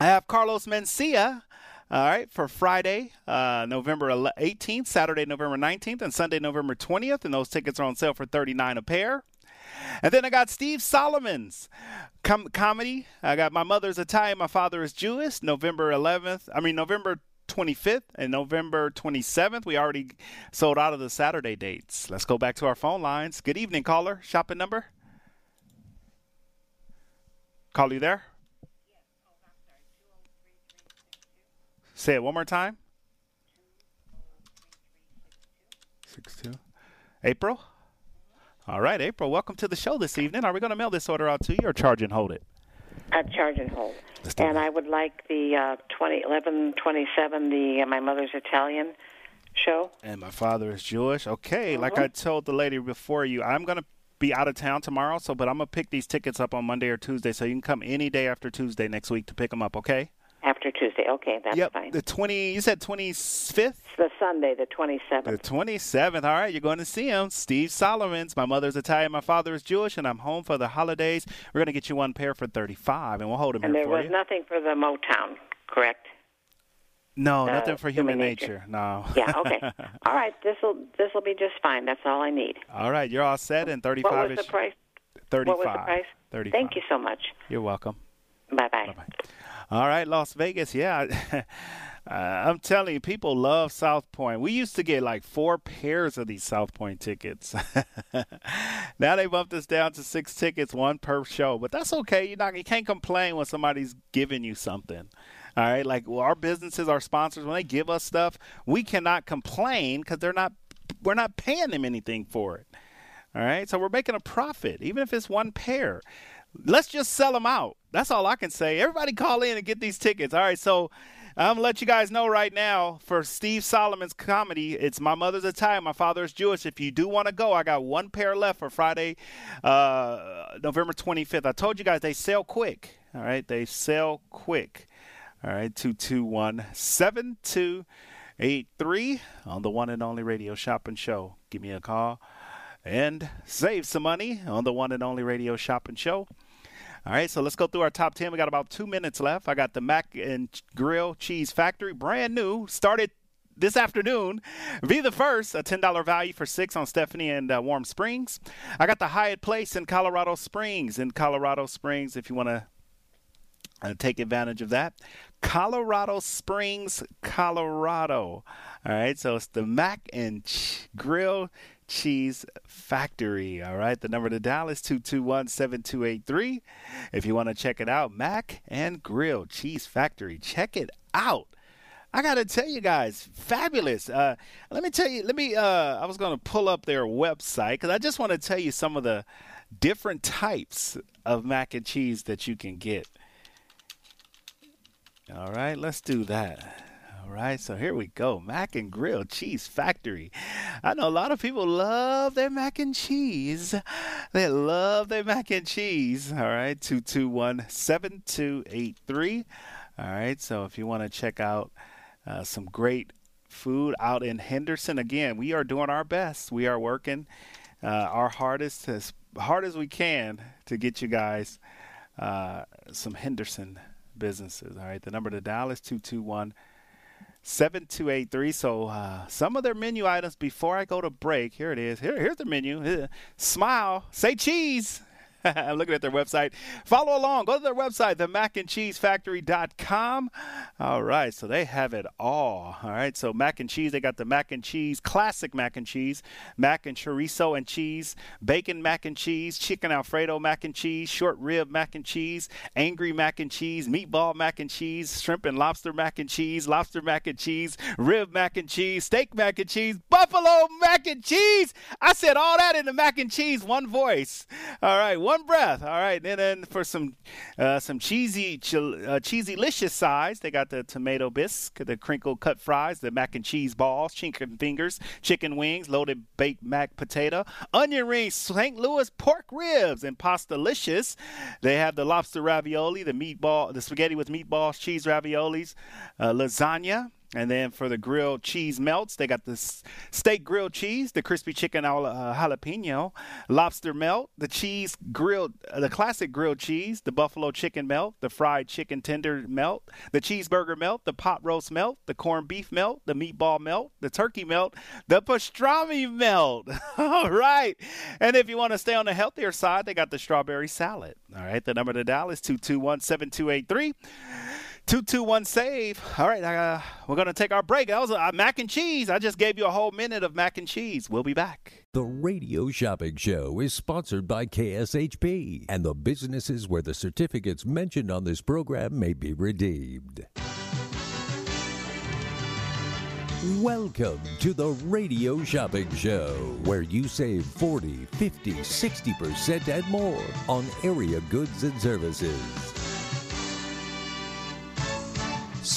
I have Carlos Mencia. All right, for Friday, uh, November 18th, Saturday, November 19th, and Sunday, November 20th. And those tickets are on sale for 39 a pair. And then I got Steve Solomon's com- comedy. I got My Mother's Italian, My Father is Jewish, November 11th. I mean, November 25th and November 27th. We already sold out of the Saturday dates. Let's go back to our phone lines. Good evening, caller. Shopping number? Call you there? Say it one more time. Six two. April? All right, April, welcome to the show this evening. Are we going to mail this order out to you or charge and hold it?
A charge and hold. And I would like the uh, 20, 1127, the uh, My Mother's Italian show.
And my father is Jewish. Okay, like
Mhm.
I told the lady before you, I'm going to be out of town tomorrow, so but I'm going to pick these tickets up on Monday or Tuesday, so you can come any day after Tuesday next week to pick them up, okay?
After Tuesday. Okay, that's
yep,
fine.
the 20, you said 25th?
It's the Sunday, the 27th.
The 27th. All right, you're going to see him. Steve Solomons. My mother's Italian, my father is Jewish, and I'm home for the holidays. We're going to get you one pair for 35 and we'll hold them
and
here
there was
you.
nothing for the Motown, correct?
no,
uh,
nothing for human,
human
nature. No.
Yeah, okay. all right, this will this will be just fine. That's all I need.
all right, you're all set and 35
What
is
the price?
35.
What was the price?
35.
Thank you so much.
You're welcome.
Bye bye.
All right, Las Vegas. Yeah, uh, I'm telling you, people love South Point. We used to get like four pairs of these South Point tickets. now they bumped us down to six tickets, one per show. But that's okay. You're not, you can't complain when somebody's giving you something. All right, like well, our businesses, our sponsors, when they give us stuff, we cannot complain because they're not, we're not paying them anything for it. All right, so we're making a profit, even if it's one pair. Let's just sell them out. That's all I can say. Everybody call in and get these tickets. All right, so I'm gonna let you guys know right now for Steve Solomon's comedy. It's my mother's Italian, my father's Jewish. If you do want to go, I got one pair left for Friday, uh, November 25th. I told you guys they sell quick. All right, they sell quick. All right, two two one seven two eight three on the one and only radio shopping show. Give me a call and save some money on the one and only radio shopping show. All right, so let's go through our top 10. We got about two minutes left. I got the Mac and Grill Cheese Factory, brand new, started this afternoon. Be the first, a $10 value for six on Stephanie and uh, Warm Springs. I got the Hyatt Place in Colorado Springs. In Colorado Springs, if you want to uh, take advantage of that. Colorado Springs, Colorado. All right, so it's the Mac and Grill Cheese Factory. All right, the number to dial is 221 7283. If you want to check it out, Mac and Grill Cheese Factory. Check it out. I gotta tell you guys, fabulous. Uh, let me tell you. Let me. Uh, I was gonna pull up their website because I just want to tell you some of the different types of mac and cheese that you can get. All right, let's do that. All right, so here we go. Mac and Grill Cheese Factory. I know a lot of people love their mac and cheese. They love their mac and cheese. All right, 221 7283. All right, so if you want to check out uh, some great food out in Henderson, again, we are doing our best. We are working uh, our hardest, as hard as we can, to get you guys uh, some Henderson businesses. All right, the number to dial is 221 7283. So, uh, some of their menu items before I go to break. Here it is. Here, here's the menu. Smile, say cheese. I'm looking at their website. Follow along. Go to their website, themacandcheesefactory.com. All right, so they have it all. All right, so mac and cheese, they got the mac and cheese, classic mac and cheese, mac and chorizo and cheese, bacon mac and cheese, chicken alfredo mac and cheese, short rib mac and cheese, angry mac and cheese, meatball mac and cheese, shrimp and lobster mac and cheese, lobster mac and cheese, rib mac and cheese, steak mac and cheese, buffalo mac and cheese. I said all that in the mac and cheese, one voice. All right, one breath. All right, and then for some uh, some cheesy uh, cheesy licious sides, they got the tomato bisque, the crinkle cut fries, the mac and cheese balls, chicken fingers, chicken wings, loaded baked mac potato, onion rings, St. Louis pork ribs, and pasta licious. They have the lobster ravioli, the meatball, the spaghetti with meatballs, cheese raviolis, uh, lasagna. And then for the grilled cheese melts, they got the steak grilled cheese, the crispy chicken uh, jalapeno, lobster melt, the cheese grilled, uh, the classic grilled cheese, the buffalo chicken melt, the fried chicken tender melt, the cheeseburger melt, the pot roast melt, the corned beef melt, the meatball melt, the turkey melt, the pastrami melt. All right. And if you want to stay on the healthier side, they got the strawberry salad. All right. The number to dial is 221 7283. 221 save. All right, uh, we're to take our break. That was uh, mac and cheese. I just gave you a whole minute of mac and cheese. We'll be back.
The Radio Shopping Show is sponsored by KSHP and the businesses where the certificates mentioned on this program may be redeemed. Welcome to the Radio Shopping Show, where you save 40, 50, 60% and more on area goods and services.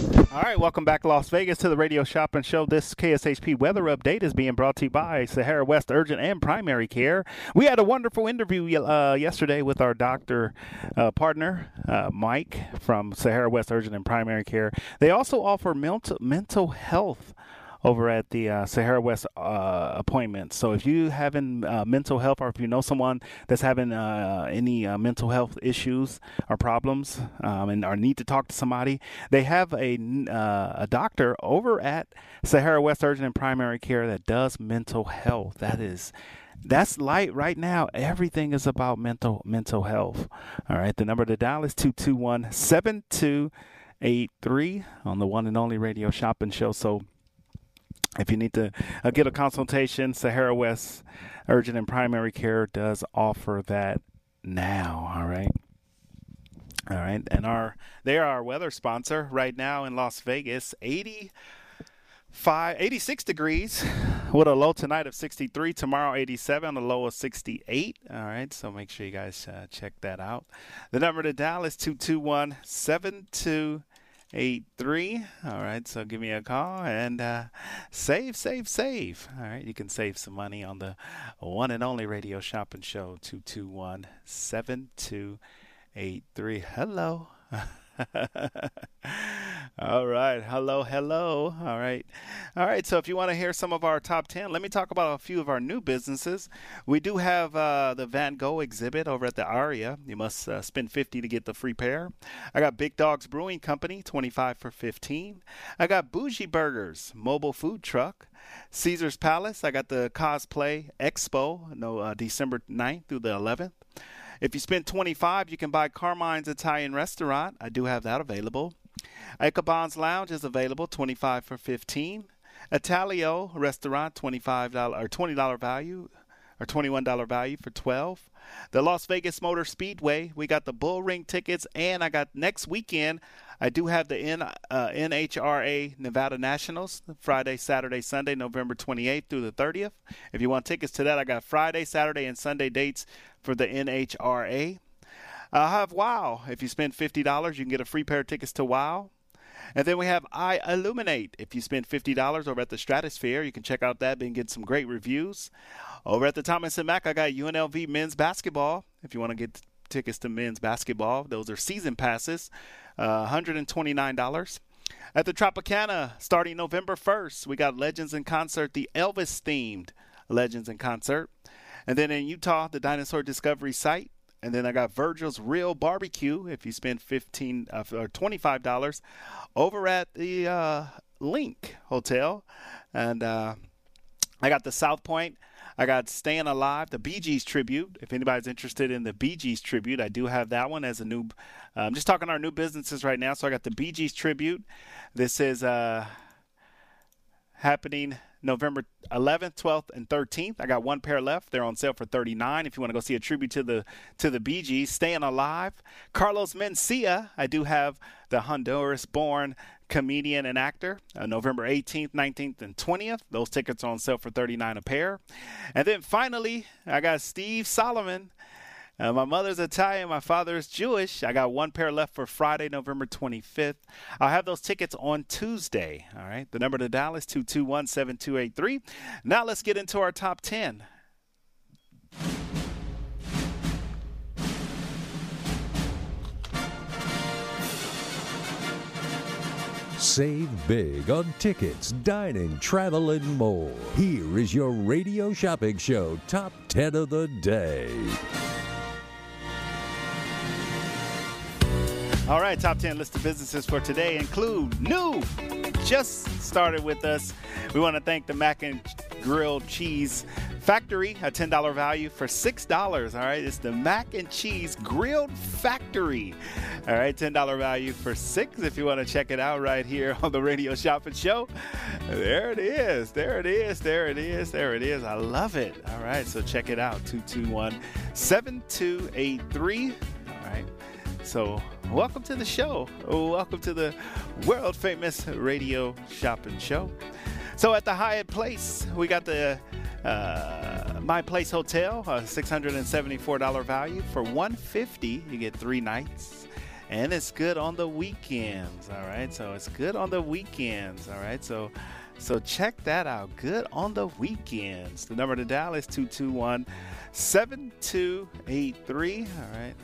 All right, welcome back, Las Vegas, to the Radio Shopping Show. This KSHP weather update is being brought to you by Sahara West Urgent and Primary Care. We had a wonderful interview uh, yesterday with our doctor uh, partner, uh, Mike from Sahara West Urgent and Primary Care. They also offer mental, mental health over at the uh, Sahara West uh, appointments. So if you having uh, mental health, or if you know someone that's having uh, any uh, mental health issues or problems, um, and or need to talk to somebody, they have a uh, a doctor over at Sahara West Urgent and Primary Care that does mental health. That is that's light right now. Everything is about mental mental health. All right. The number to dial is 221 7283 on the one and only radio shopping show. So if you need to uh, get a consultation, Sahara West Urgent and Primary Care does offer that now. All right. All right. And our they are our weather sponsor right now in Las Vegas. 85 86 degrees with a low tonight of 63 tomorrow 87 a low of 68 all right so make sure you guys uh, check that out the number to dial is 221 72 8283. All right, so give me a call and uh, save, save, save. All right, you can save some money on the one and only radio shopping show 221 7283. Hello. All right. Hello, hello. All right. All right. So if you want to hear some of our top 10, let me talk about a few of our new businesses. We do have uh, the Van Gogh exhibit over at the Aria. You must uh, spend 50 to get the free pair. I got Big Dogs Brewing Company, 25 for 15. I got Bougie Burgers, mobile food truck. Caesar's Palace, I got the Cosplay Expo, no, uh, December 9th through the 11th. If you spend 25, you can buy Carmine's Italian Restaurant. I do have that available. Ichabod's Lounge is available, 25 for 15. Italio Restaurant, $25 or $20 value or $21 value for 12. The Las Vegas Motor Speedway, we got the Bull Ring tickets and I got next weekend I do have the N, uh, NHRA Nevada Nationals Friday, Saturday, Sunday, November 28th through the 30th. If you want tickets to that, I got Friday, Saturday, and Sunday dates for the NHRA. I have WOW. If you spend $50, you can get a free pair of tickets to WOW. And then we have I iLuminate. If you spend $50 over at the Stratosphere, you can check out that and get some great reviews. Over at the Thomas and Mack, I got UNLV men's basketball. If you want to get tickets to men's basketball, those are season passes, uh, $129. At the Tropicana, starting November 1st, we got Legends in Concert, the Elvis themed Legends in Concert. And then in Utah, the Dinosaur Discovery site. And then I got Virgil's Real Barbecue. If you spend fifteen uh, or twenty five dollars, over at the uh, LINQ Hotel, and uh, I got the South Point. I got Staying Alive, the Bee Gees tribute. If anybody's interested in the Bee Gees tribute, I do have that one as a new. Uh, I'm just talking our new businesses right now. So I got the Bee Gees tribute. This is uh, happening November 11th, 12th, and 13th. I got one pair left. They're on sale for 39. If you want to go see a tribute to the to the Gees, Staying Alive. Carlos Mencia. I do have the Honduras-born comedian and actor. Uh, November 18th, 19th, and 20th. Those tickets are on sale for 39 a pair. And then finally, I got Steve Solomon. Uh, my mother's Italian, my father is Jewish. I got one pair left for Friday, November 25th. I'll have those tickets on Tuesday. All right. The number to dial is 221 7283. Now let's get into our top 10.
Save big on tickets, dining, travel, and more. Here is your radio shopping show top 10 of the day.
All right, top 10 list of businesses for today include new, just started with us. We want to thank the Mac and Grilled Cheese Factory, a $10 value for $6. All right, it's the Mac and Cheese Grilled Factory. All right, $10 value for 6 if you want to check it out right here on the Radio Shopping Show. There it is. There it is. There it is. There it is. I love it. All right, so check it out 221 7283. So, welcome to the show. Welcome to the world famous radio shopping show. So, at the Hyatt Place, we got the uh, My Place Hotel, a $674 value for 150 You get three nights. And it's good on the weekends, all right? So it's good on the weekends, all right? So so check that out. Good on the weekends. The number to dial is 221 7283, all right?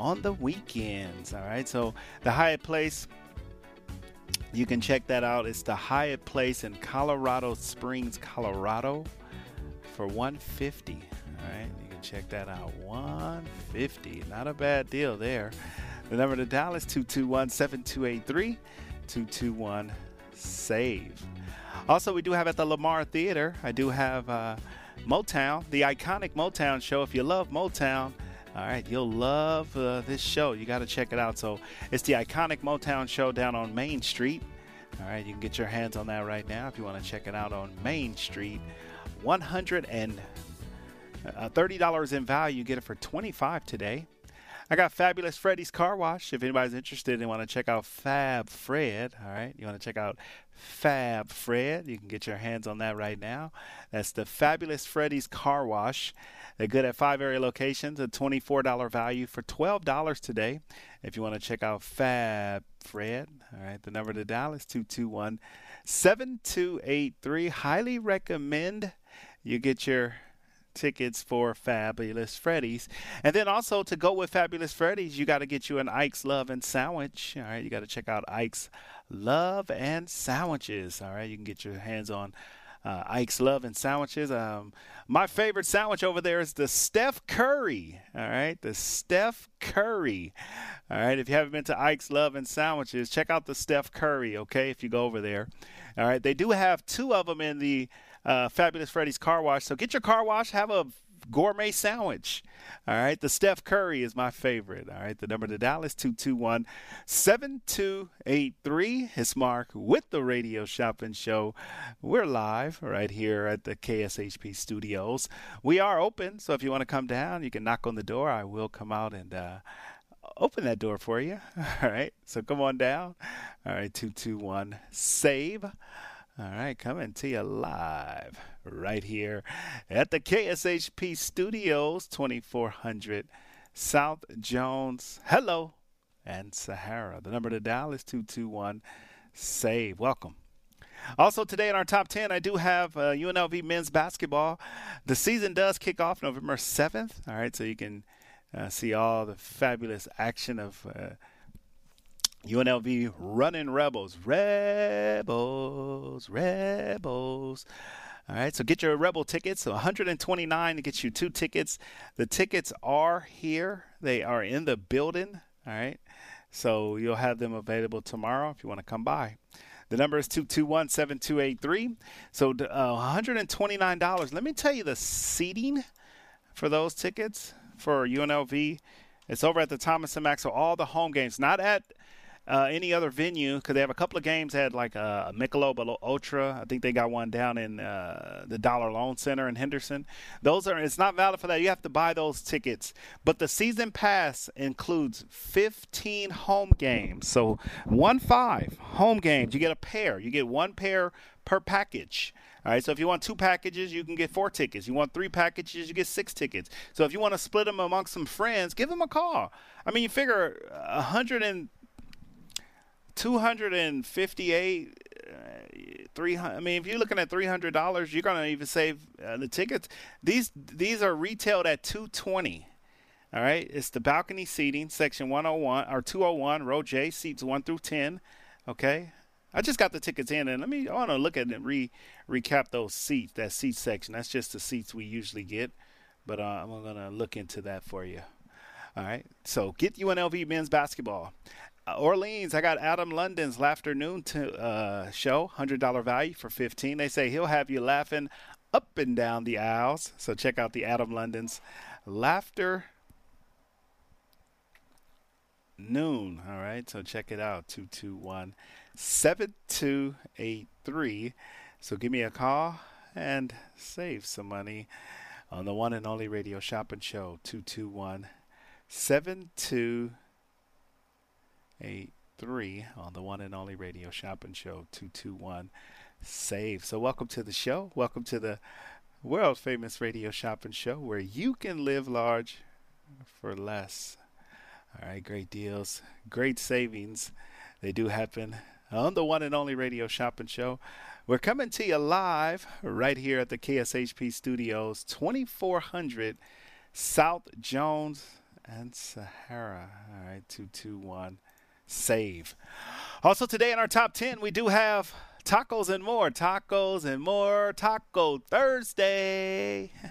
On the weekends, all right? So the Hyatt Place you can check that out. It's the Hyatt Place in Colorado Springs, Colorado for 150. All right, you can check that out. 150. Not a bad deal there. The number to dial is 221 7283 221 SAVE. Also, we do have at the Lamar Theater, I do have uh, Motown, the iconic Motown show. If you love Motown, all right, you'll love uh, this show. You got to check it out. So it's the iconic Motown show down on Main Street. All right, you can get your hands on that right now if you want to check it out on Main Street. One hundred and uh, thirty dollars in value. You get it for twenty five today. I got Fabulous Freddy's Car Wash. If anybody's interested and want to check out Fab Fred, all right, you want to check out Fab Fred. You can get your hands on that right now. That's the Fabulous Freddy's Car Wash. They're good at five area locations, a $24 value for $12 today. If you want to check out Fab Fred, all right, the number to dial is 221 7283. Highly recommend you get your tickets for Fabulous Freddy's. And then also to go with Fabulous Freddy's, you got to get you an Ike's Love and Sandwich. All right, you got to check out Ike's Love and Sandwiches. All right, you can get your hands on uh, Ike's Love and Sandwiches. Um, my favorite sandwich over there is the Steph Curry. All right, the Steph Curry. All right, if you haven't been to Ike's Love and Sandwiches, check out the Steph Curry. Okay, if you go over there. All right, they do have two of them in the uh, Fabulous Freddy's Car Wash. So get your car wash, have a gourmet sandwich. All right. The Steph Curry is my favorite. All right. The number to Dallas is 221 7283. It's Mark with the Radio Shopping Show. We're live right here at the KSHP studios. We are open. So if you want to come down, you can knock on the door. I will come out and, uh, open that door for you. All right. So come on down. All right. 221 save. All right, coming to you live right here at the KSHP Studios, 2400 South Jones. Hello and Sahara. The number to dial is 221 SAVE. Welcome. Also, today in our top 10, I do have uh, UNLV men's basketball. The season does kick off November 7th. All right, so you can uh, see all the fabulous action of. Uh, UNLV running Rebels. Rebels, Rebels. All right, so get your Rebel tickets. So 129 to get you two tickets. The tickets are here. They are in the building. All right. So you'll have them available tomorrow if you want to come by. The number is 221 7283. So uh, $129. Let me tell you the seating for those tickets for UNLV. It's over at the Thomas and. So all the home games, not at uh, any other venue because they have a couple of games had like a, a Michelob Ultra. I think they got one down in uh, the Dollar Loan Center in Henderson. Those are it's not valid for that. You have to buy those tickets. But the season pass includes 15 home games. So one five home games. You get a pair. You get one pair per package. All right, so if you want two packages, you can get four tickets. You want three packages, you get six tickets. So if you want to split them amongst some friends, give them a call. I mean, you figure a hundred and 258 uh, 300 I mean if you're looking at $300 you're going to even save uh, the tickets. These these are retailed at 220 all right? It's the balcony seating section 101 or 201 row J seats 1 through 10 okay? I just got the tickets in and let me I want to look at and re recap those seats that seat section. That's just the seats we usually get but uh, I'm to look into that for you all right? So get UNLV men's basketball Orleans, I got Adam London's Laughternoon to, uh, show, hundred dollar value for fifteen. They say he'll have you laughing up and down the aisles. So check out the Adam London's Laughter Noon. All right, so check it out. Two two one seven two eight three. So give me a call and save some money on the one and only radio shopping show. Two two three on the one and only radio shopping show 221 save. So welcome to the show. Welcome to the world famous radio shopping show where you can live large for less. All right great deals great savings. They do happen on the one and only radio shopping show. We're coming to you live right here at the kshp studios 2400 south jones and sahara. All right 221 save. Also, today in our top 10, we do have tacos and more. Tacos and more. Taco Thursday.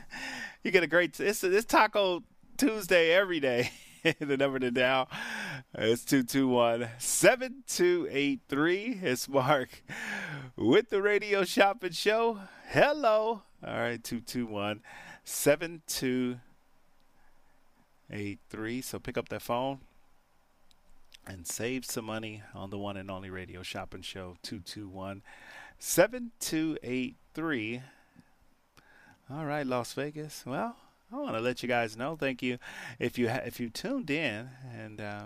You get a great, it's, it's Taco Tuesday every day. the number to dial is 221 7283. It's Mark with the Radio Shopping Show. Hello. All right, 221 7283. So pick up that phone and save some money on the one and only radio shopping show 221 7283. All right, Las Vegas. Well, I want to let you guys know. Thank you if you ha- if you tuned in and uh,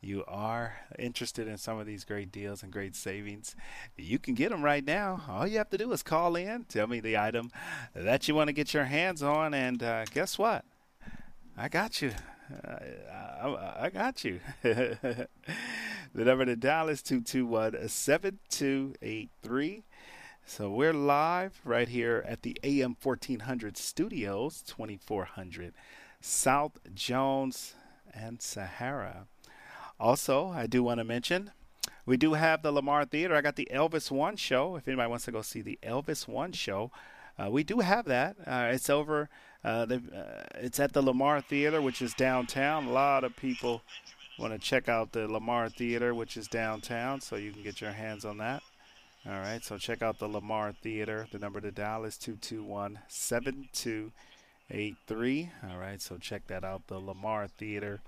you are interested in some of these great deals and great savings, you can get them right now. All you have to do is call in, tell me the item that you want to get your hands on, and uh, guess what? I got you. Uh, I, I, got you. the number to dial is 221 7283. So we're live right here at the AM 1400 studios, 2400 South Jones and Sahara. Also, I do want to mention we do have the Lamar Theater. I got the Elvis One show. If anybody wants to go see the Elvis One show, uh, we do have that. Uh, it's over. Uh, uh it's at the Lamar Theater, which is downtown. A lot of people want to check out the Lamar Theater, which is downtown, so you can get your hands on that. All right, so check out the Lamar Theater. The number to dial is 221 7283. All right, so check that out, the Lamar Theater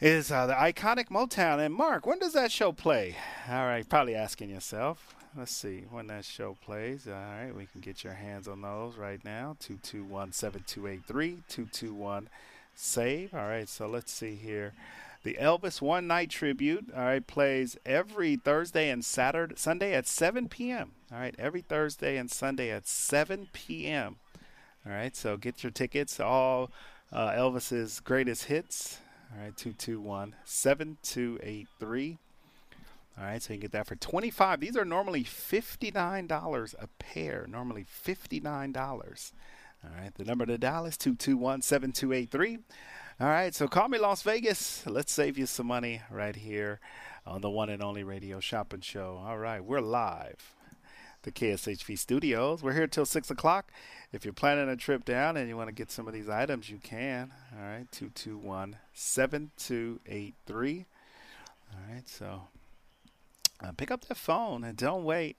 is uh, the iconic Motown. And Mark, when does that show play? All right, probably asking yourself. Let's see when that show plays. All right, we can get your hands on those right now. 221 7283 221 save. All right, so let's see here. The Elvis One Night Tribute, all right, plays every Thursday and Saturday, Sunday at 7 p.m. All right, every Thursday and Sunday at 7 p.m. All right, so get your tickets. All uh, Elvis's greatest hits all right, 221 7283. All right, so you can get that for 25. These are normally $59 a pair. Normally $59. All right, the number to dial is 221 7283. All right, so call me Las Vegas. Let's save you some money right here on the one and only radio shopping show. All right, we're live the KSHP studios. We're here till 6 o'clock. If you're planning a trip down and you want to get some of these items, you can. All right, 221 7283. All right, so uh, pick up that phone and don't wait.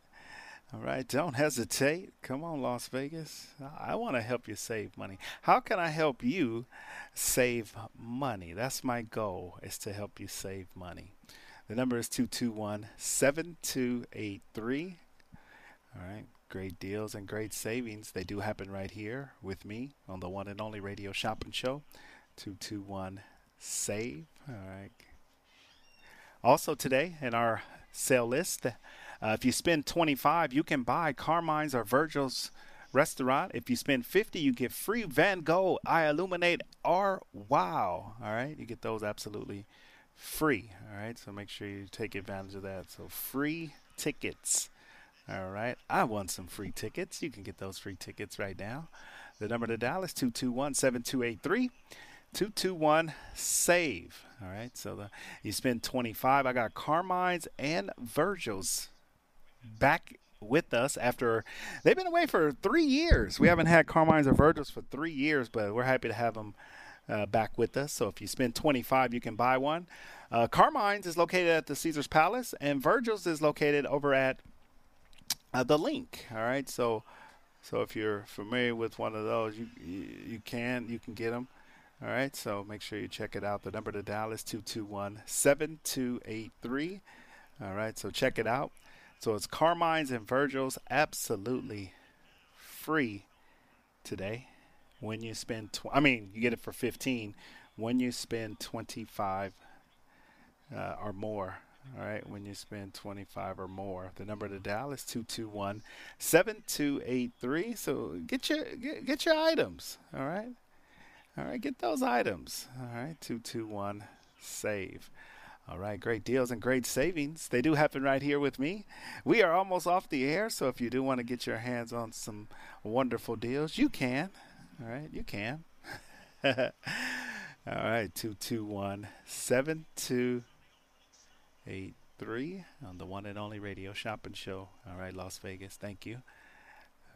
All right, don't hesitate. Come on, Las Vegas. I, want to help you save money. How can I help you save money? That's my goal, is to help you save money. The number is 221 7283. All right. Great deals and great savings. They do happen right here with me on the one and only radio shopping show. 221 SAVE. All right. Also, today in our sale list, uh, if you spend 25 you can buy Carmine's or Virgil's restaurant. If you spend 50 you get free Van Gogh, iLuminate, or Wow. All right. You get those absolutely free. All right. So make sure you take advantage of that. So free tickets all right. I won some free tickets. You can get those free tickets right now. The number to dial is 221 7283. 221 save. All right. So the, you spend 25. I got Carmine's and Virgil's back with us after they've been away for three years. We haven't had Carmine's or Virgil's for three years, but we're happy to have them uh, back with us. So if you spend 25, you can buy one. Uh, Carmine's is located at the Caesars Palace, and Virgil's is located over at uh, the LINQ. All right, so so if you're familiar with one of those, you, you, you can you can get them. All right, so make sure you check it out. The number to dial is 221 7283. All right, so check it out. So it's Carmine's and Virgil's absolutely free today when you spend tw- I mean, you get it for 15 when you spend 25 uh, or more all right, when you spend 25 or more. The number to dial is 221 7283. So get your get, get your items, all right? All right, get those items. All right, 221 save. All right, great deals and great savings. They do happen right here with me. We are almost off the air, so if you do want to get your hands on some wonderful deals, you can. All right, you can. All right, 221 7283 eight three on the one and only radio shopping show. All right, Las Vegas. Thank you,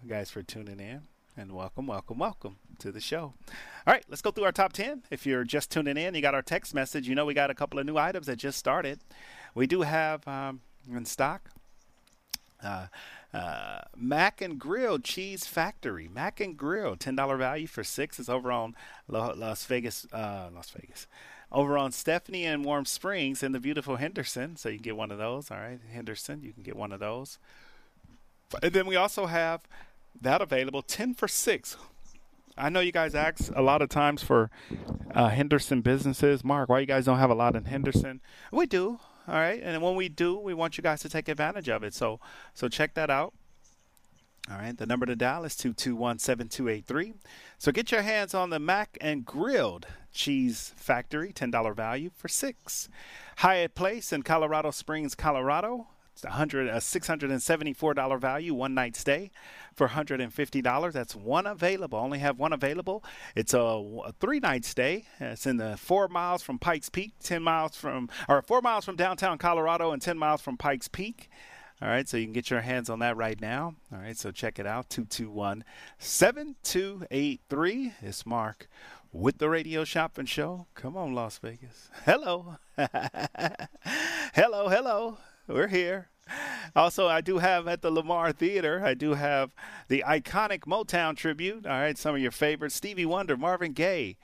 guys, for tuning in. And welcome, welcome, welcome to the show. All right, let's go through our top 10. If you're just tuning in, you got our text message. You know, we got a couple of new items that just started. We do have um, in stock uh, uh, Mac and Grill Cheese Factory. Mac and Grill, $10 value for six. It's over on Las Vegas. Uh, Las Vegas over on Stephanie and Warm Springs in the beautiful Henderson. So you can get one of those. All right, Henderson, you can get one of those. And then we also have that available 10 for 6 I know you guys ask a lot of times for uh, Henderson businesses. Mark, why you guys don't have a lot in Henderson? We do. All right, and when we do, we want you guys to take advantage of it. So, so check that out. All right, the number to dial is 221-7283. So get your hands on the Mac and Grilled Cheese Factory, $10 value for 6. Hyatt Place in Colorado Springs, Colorado. A hundred a six hundred and seventy four dollar value, one night stay for hundred and fifty dollars. That's one available. Only have one available. It's a, a three night stay. It's in the four miles from Pikes Peak, ten miles from or four miles from downtown Colorado, and ten miles from Pikes Peak. All right, so you can get your hands on that right now. All right, so check it out 221 7283. It's Mark with the Radio Shopping Show. Come on, Las Vegas. Hello. hello, hello. We're here. Also, I do have at the Lamar Theater, I do have the iconic Motown tribute. All right, some of your favorites Stevie Wonder, Marvin Gaye,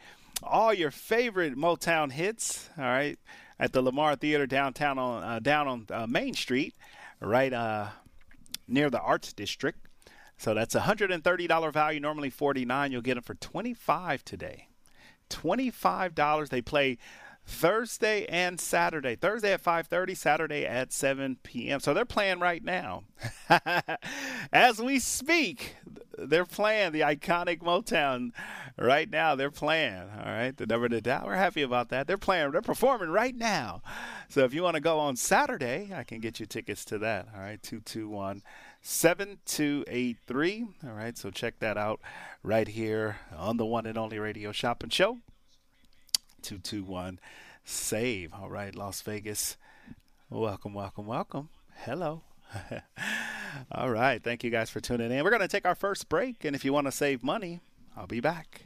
all your favorite Motown hits. All right, at the Lamar Theater downtown on uh, down on uh, Main Street, right uh, near the Arts District. So that's a $130 value, normally 49 You'll get them for 25 today. $25. They play Thursday and Saturday. Thursday at 5:30, Saturday at 7 p.m. So they're playing right now. As we speak, they're playing the iconic Motown right now. They're playing. All right, the number to dial. We're happy about that. They're playing. They're performing right now. So if you want to go on Saturday, I can get you tickets to that. All right, two two one. 7283. All right, so check that out right here on the one and only radio shopping show. 221 save. All right, Las Vegas. Welcome, welcome, welcome. Hello. All right, thank you guys for tuning in. We're going to take our first break, and if you want to save money, I'll be back.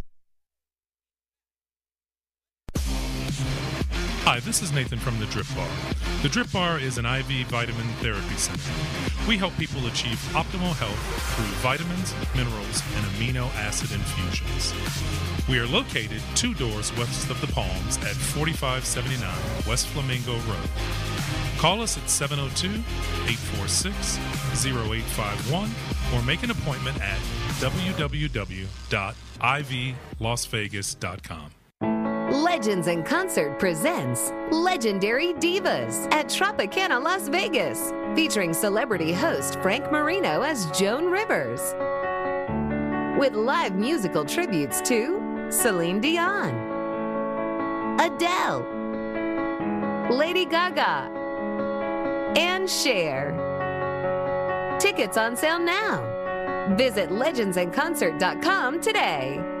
Hi, this is Nathan from the Drip Bar. The Drip Bar is an IV vitamin therapy center. We help people achieve optimal health through vitamins, minerals, and amino acid infusions. We are located two doors west of the Palms at 4579 West Flamingo Road. Call us at 702 846 0851 or make an appointment at www.ivlasvegas.com.
Legends in Concert presents Legendary Divas at Tropicana Las Vegas, featuring celebrity host Frank Marino as Joan Rivers. With live musical tributes to Celine Dion, Adele, Lady Gaga, and Cher. Tickets on sale now. Visit legendsinconcert.com today.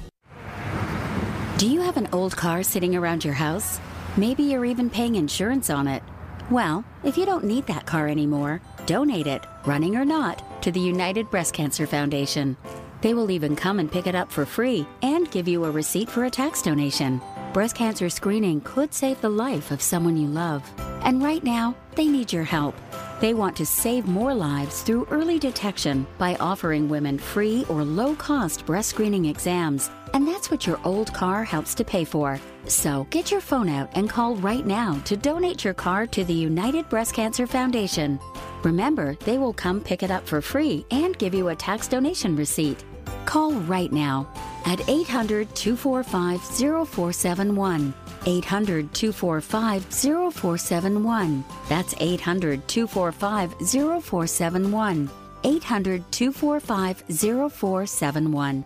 Do you have an old car sitting around your house? Maybe you're even paying insurance on it. Well, if you don't need that car anymore, donate it, running or not, to the United Breast Cancer Foundation. They will even come and pick it up for free and give you a receipt for a tax donation. Breast cancer screening could save the life of someone you love. And right now, they need your help. They want to save more lives through early detection by offering women free or low cost breast screening exams. And that's what your old car helps to pay for. So get your phone out and call right now to donate your car to the United Breast Cancer Foundation. Remember, they will come pick it up for free and give you a tax donation receipt. Call right now at 800 245 0471. 800 245 0471. That's 800 245 0471. 800 245 0471.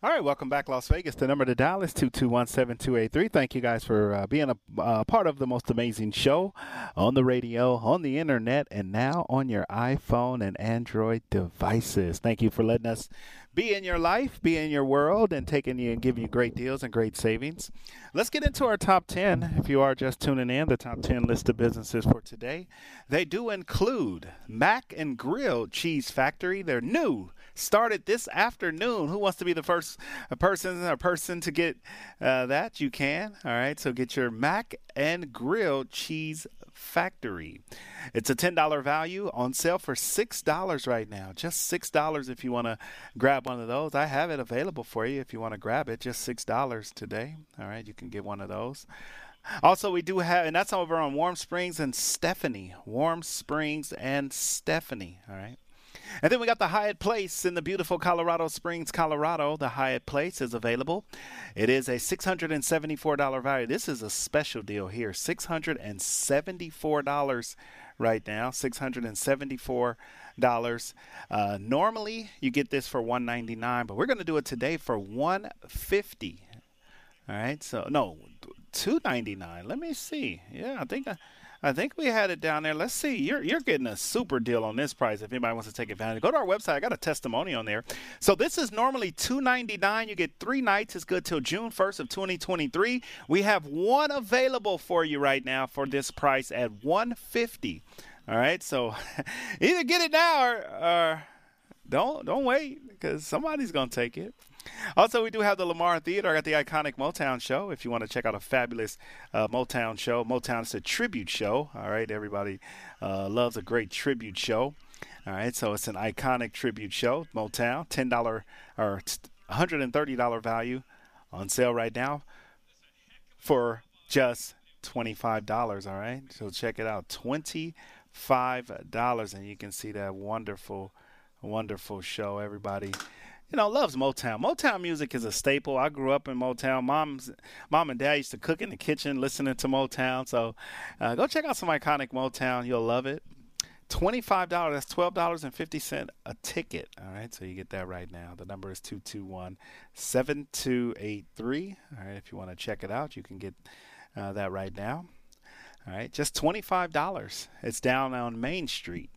All right, welcome back, Las Vegas. The number to dial is 221-7283. Thank you guys for uh, being a uh, part of the most amazing show on the radio, on the internet, and now on your iPhone and Android devices. Thank you for letting us be in your life, be in your world, and taking you and giving you great deals and great savings. Let's get into our top 10. If you are just tuning in, the top 10 list of businesses for today. They do include Mac and Grill Cheese Factory. They're new started this afternoon. Who wants to be the first person or person to get uh, that? You can. All right. So get your Mac and Grill Cheese Factory. It's a $10 value on sale for $6 right now. Just $6 if you want to grab one of those. I have it available for you if you want to grab it. Just $6 today. All right. You can get one of those. Also, we do have, and that's over on Warm Springs and Stephanie. Warm Springs and Stephanie. All right. And then we got the Hyatt Place in the beautiful Colorado Springs, Colorado. The Hyatt Place is available. It is a $674 value. This is a special deal here. $674 right now. $674. Uh, normally you get this for 199, but we're going to do it today for 150. all right so no 299. let me see yeah i think I, I think we had it down there. Let's see. You're you're getting a super deal on this price if anybody wants to take advantage. Go to our website. I got a testimony on there. So this is normally two ninety nine. You get three nights. It's good till June first of twenty twenty three. We have one available for you right now for this price at one fifty. All right. So either get it now or, or don't don't wait because somebody's gonna take it. Also, we do have the Lamar Theater. I got the iconic Motown show. If you want to check out a fabulous uh, Motown show, Motown is a tribute show. All right, everybody uh, loves a great tribute show. All right, so it's an iconic tribute show. Motown, ten dollar or hundred and thirty dollar value on sale right now for just twenty five dollars. All right, so check it out, twenty five dollars, and you can see that wonderful, wonderful show. Everybody you know, loves Motown. Motown music is a staple. I grew up in Motown. Mom's mom and dad used to cook in the kitchen listening to Motown. So uh, go check out some iconic Motown. You'll love it. Twenty-five dollars. That's twelve dollars and fifty cent a ticket. All right, so you get that right now. The number is 221-7283. All right, if you want to check it out, you can get uh, that right now. All right, just twenty-five dollars. It's down on Main Street.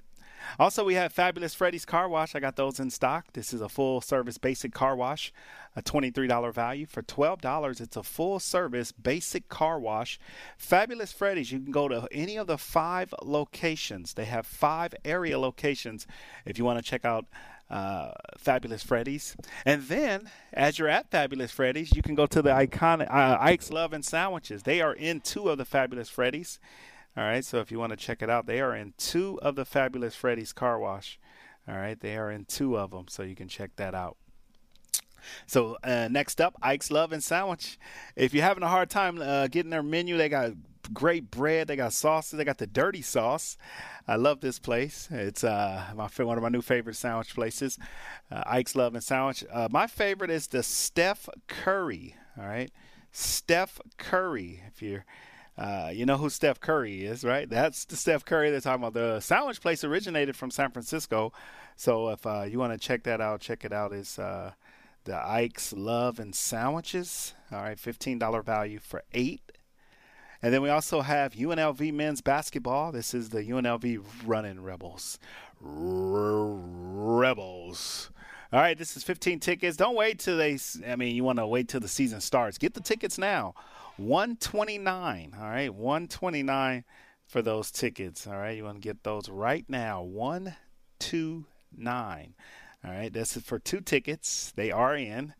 Also, we have Fabulous Freddy's Car Wash. I got those in stock. This is a full service basic car wash, a $23 value. For $12, it's a full service basic car wash. Fabulous Freddy's, you can go to any of the five locations. They have five area locations if you want to check out uh, Fabulous Freddy's. And then, as you're at Fabulous Freddy's, you can go to the iconic uh, Ike's Love and Sandwiches. They are in two of the Fabulous Freddy's. All right, so if you want to check it out, they are in two of the Fabulous Freddy's Car Wash. All right, they are in two of them, so you can check that out. So uh, next up, Ike's Love and Sandwich. If you're having a hard time uh, getting their menu, they got great bread. They got sauces. They got the dirty sauce. I love this place. It's uh, my one of my new favorite sandwich places. Uh, Ike's Love and Sandwich. Uh, my favorite is the Steph Curry. All right, Steph Curry. If you're uh, you know who Steph Curry is, right? That's the Steph Curry they're talking about. The sandwich place originated from San Francisco. So if uh, you want to check that out, check it out. It's uh, the Ike's Love and Sandwiches. All right, $15 value for eight. And then we also have UNLV men's basketball. This is the UNLV Running Rebels. Rebels. All right, this is 15 tickets. Don't wait till they. I mean, you want to wait till the season starts. Get the tickets now. 129. All right, 129 for those tickets. All right, you want to get those right now. 129. All right, this is for two tickets. They are in.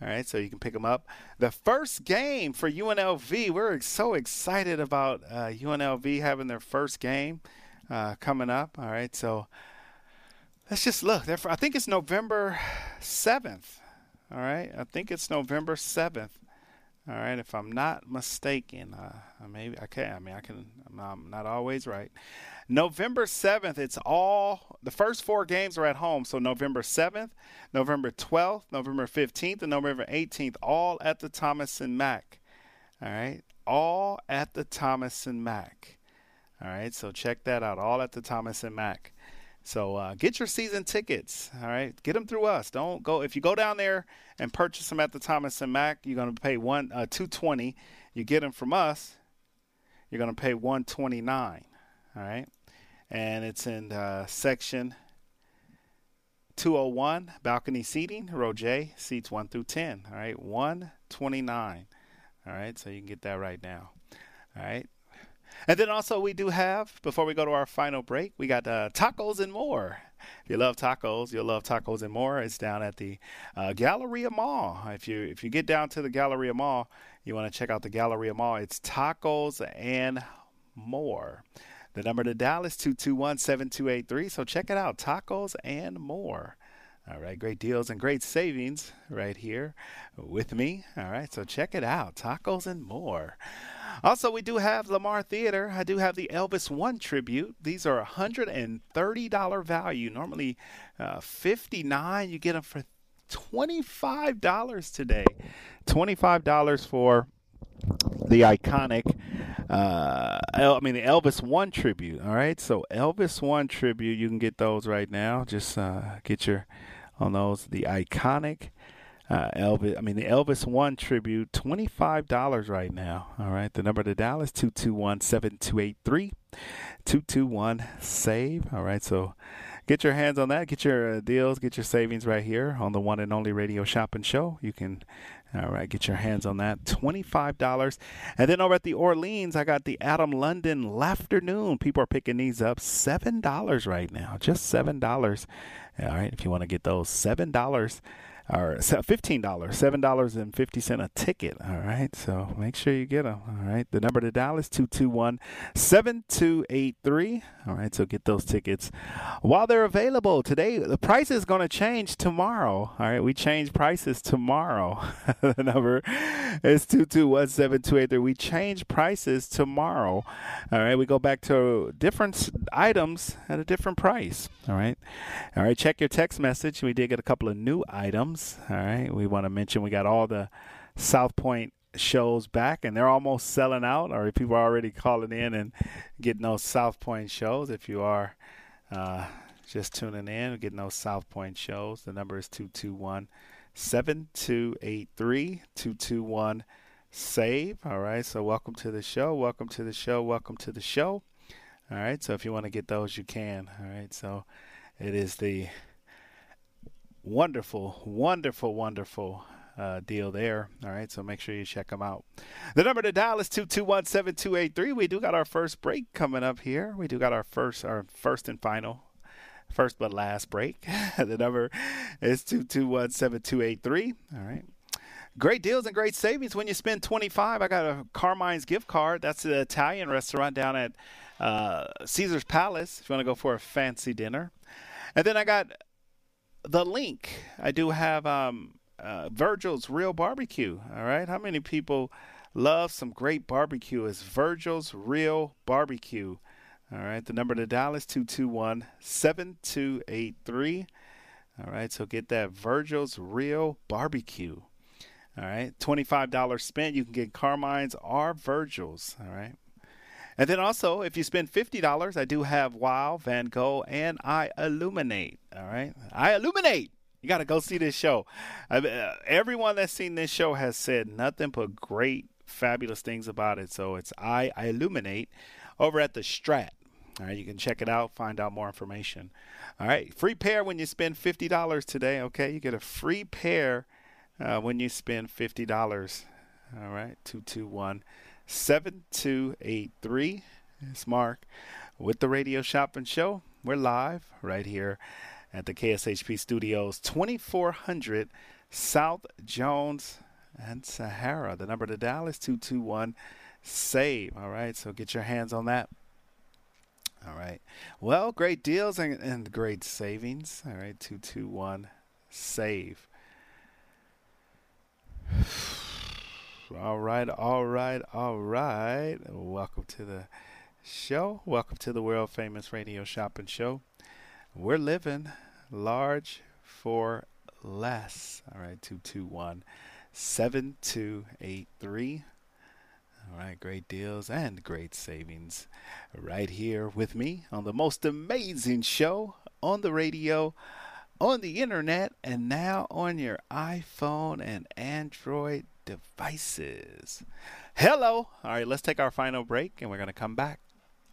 All right, so you can pick them up. The first game for UNLV, we're so excited about uh, UNLV having their first game uh, coming up. All right, so let's just look. I think it's November 7th. All right, I think it's November 7th. All right, if I'm not mistaken, uh, maybe I can. I mean, I can. I'm I'm not always right. November 7th, it's all the first four games are at home. So November 7th, November 12th, November 15th, and November 18th, all at the Thomas and Mack. All right, all at the Thomas and Mack. All right, so check that out. All at the Thomas and Mack. So uh, get your season tickets. All right, get them through us. Don't go if you go down there and purchase them at the Thomas and Mack. You're going to pay one uh, two twenty. You get them from us. You're going to pay one twenty nine. All right, and it's in uh, section 201 balcony seating, row J, seats one through ten. All right, one twenty nine. All right, so you can get that right now. All right. And then also we do have before we go to our final break, we got uh, tacos and more. If you love tacos, you'll love tacos and more. It's down at the uh, Galleria Mall. If you if you get down to the Galleria Mall, you want to check out the Galleria Mall. It's tacos and more. The number to dial is 221 7283. So check it out tacos and more. All right, great deals and great savings right here with me. All right, so check it out tacos and more. Also, we do have Lamar Theater. I do have the Elvis One tribute. These are $130 value. Normally uh, 59 You get them for $25 today. $25 for the iconic uh El- I mean the Elvis One tribute, all right? So Elvis One tribute, you can get those right now. Just uh get your on those the iconic uh, Elvis. I mean, the Elvis One tribute, twenty five dollars right now. All right, the number to three two two one save. All right, so get your hands on that. Get your uh, deals. Get your savings right here on the one and only radio shopping show. You can. All right, get your hands on that. $25. And then over at the Orleans, I got the Adam London Laughternoon. People are picking these up. $7 right now. Just $7. All right, if you want to get those, $7 or fifteen dollars, seven dollars and fifty cent a ticket. All right, so make sure you get them. All right, the number to dial is 221-7283. All right, so get those tickets while they're available today. The price is going to change tomorrow. All right, we change prices tomorrow. the number is 221-7283. We change prices tomorrow. All right, we go back to different items at a different price. All right, all right. Check your text message. We did get a couple of new items. All right. We want to mention we got all the South Point shows back and they're almost selling out or if people are already calling in and getting those South Point shows. If you are uh, just tuning in, getting those South Point shows, the number is 221 7283 221 save. All right. So welcome to the show. Welcome to the show. Welcome to the show. All right. So if you want to get those, you can. All right. So it is the wonderful, wonderful, wonderful uh, deal there. All right, so make sure you check them out. The number to dial is two two one seven two eight three. We do got our first break coming up here. We do got our first, our first and final, first but last break. the number is two two one seven two eight three. All right. Great deals and great savings when you spend 25. I got a Carmine's gift card. That's the Italian restaurant down at uh, Caesar's Palace if you want to go for a fancy dinner. And then I got the LINQ. I do have um, uh, Virgil's Real Barbecue. All right. How many people love some great barbecue? Is Virgil's Real Barbecue. All right. The number to dial is 221 7283. All right. So get that Virgil's Real Barbecue. All right. $25 spent. You can get Carmine's or Virgil's. All right. And then also, if you spend $50, I do have Wow, Van Gogh, and iLuminate. All right. iLuminate. You got to go see this show. Uh, everyone that's seen this show has said nothing but great, fabulous things about it. So it's I, iLuminate over at the Strat. All right, you can check it out, find out more information. All right, free pair when you spend fifty dollars today. Okay, you get a free pair uh, when you spend fifty dollars. All right, two two one seven two eight three. It's Mark with the Radio Shopping Show. We're live right here at the KSHP Studios, twenty four hundred South Jones and Sahara. The number to dial is two two one save. All right, so get your hands on that. All right. Well, great deals and, and great savings. All right, 221 save. All right, all right, all right. Welcome to the show. Welcome to the world famous radio shopping show. We're living large for less. All right, 221 7283. All right, great deals and great savings right here with me on the most amazing show on the radio, on the internet, and now on your iPhone and Android devices. Hello. All right, let's take our final break and we're going to come back.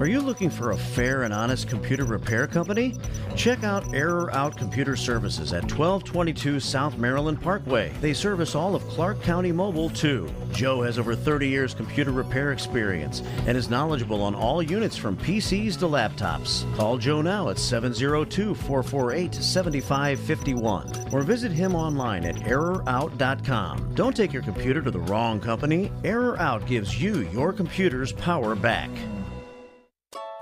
Are you looking for a fair and honest computer repair company? Check out Error Out Computer Services at 1222 South Maryland Parkway. They service all of Clark County Mobile too. Joe has over 30 years computer repair experience and is knowledgeable on all units from PCs to laptops. Call Joe now at 702 448 7551 or visit him online at errorout.com. Don't take your computer to the wrong company. Error Out gives you your computer's power back.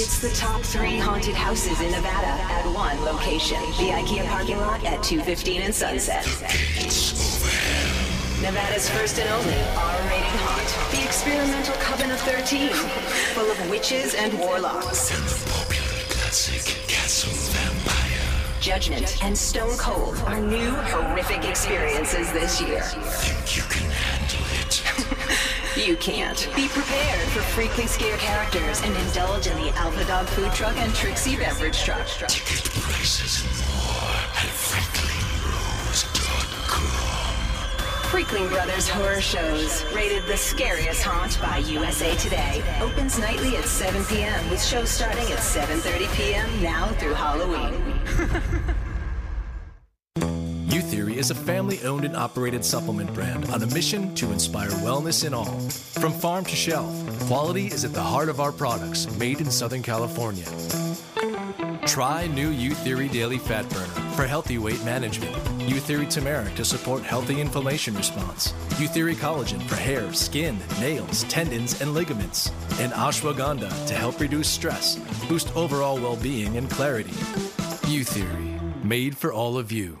It's
the top three haunted houses in Nevada at one location. The IKEA parking lot at 215 and Sunset. Nevada's first and only R-rated haunt. The experimental Coven of 13. Full of witches and warlocks.
And the popular classic Castle Vampire.
Judgment and Stone Cold are new horrific experiences this year.
Think you can?
You can't. Be prepared for freakly scare characters and indulge in the Alpha Dog food truck and Trixie beverage truck.
Ticket prices and more at FreaklingBros.com.
Freakling Brothers Horror Shows, rated the scariest haunt by USA Today. Opens nightly at 7 p.m. with shows starting at 7.30 p.m. now through Halloween.
Is a family owned and operated supplement brand on a mission to inspire wellness in all. From farm to shelf, quality is at the heart of our products, made in Southern California. Try new Youtheory Daily Fat Burner for healthy weight management. Youtheory Turmeric to support healthy inflammation response. Youtheory Collagen for hair, skin, nails, tendons, and ligaments. And Ashwagandha to help reduce stress, boost overall well being and clarity. Youtheory, made for all of you.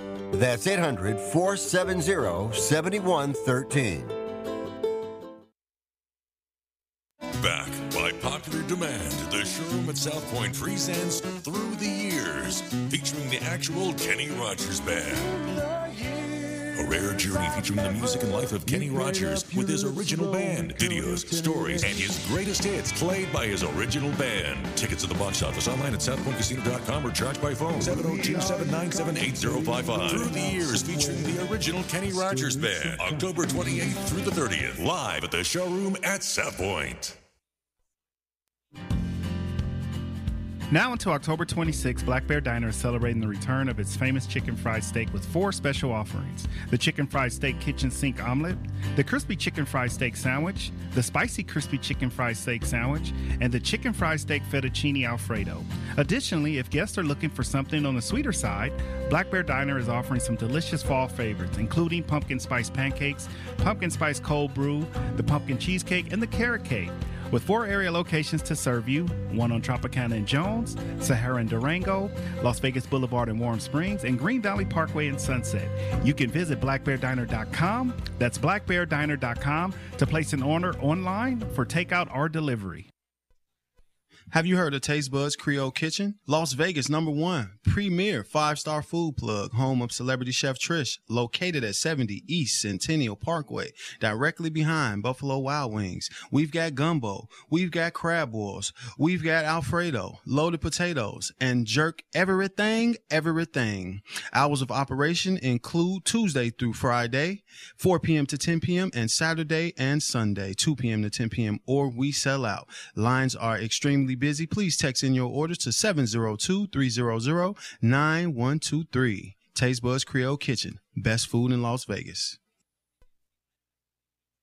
That's 800 470 7113.
Back by popular demand, the showroom at South Point presents Through the Years, featuring the actual Kenny Rogers Band. A rare journey featuring the music and life of Kenny Rogers with his original band, videos, stories, and his greatest hits played by his original band. Tickets at the box office online at southpointcasino.com or charged by phone 702-797-8055. Through the Years featuring the original Kenny Rogers Band. October 28th through the 30th. Live at the showroom at South Point.
Now until October 26, Black Bear Diner is celebrating the return of its famous chicken fried steak with four special offerings the chicken fried steak kitchen sink omelet, the crispy chicken fried steak sandwich, the spicy crispy chicken fried steak sandwich, and the chicken fried steak fettuccine alfredo. Additionally, if guests are looking for something on the sweeter side, Black Bear Diner is offering some delicious fall favorites, including pumpkin spice pancakes, pumpkin spice cold brew, the pumpkin cheesecake, and the carrot cake. With four area locations to serve you one on Tropicana and Jones, Sahara and Durango, Las Vegas Boulevard and Warm Springs, and Green Valley Parkway and Sunset. You can visit blackbeardiner.com. That's blackbeardiner.com to place an order online for takeout or delivery.
Have you heard of Taste Buds Creole Kitchen? Las Vegas number one, premier five-star food plug, home of celebrity chef Trish, located at 70 East Centennial Parkway, directly behind Buffalo Wild Wings. We've got gumbo, we've got crab balls, we've got Alfredo, loaded potatoes, and jerk everything, everything. Hours of operation include Tuesday through Friday, 4 p.m. to 10 p.m., and Saturday and Sunday, 2 p.m. to 10 p.m., or we sell out. Lines are extremely busy, please text in your orders to 702-300-9123. Taste Buds Creole Kitchen, best food in Las Vegas.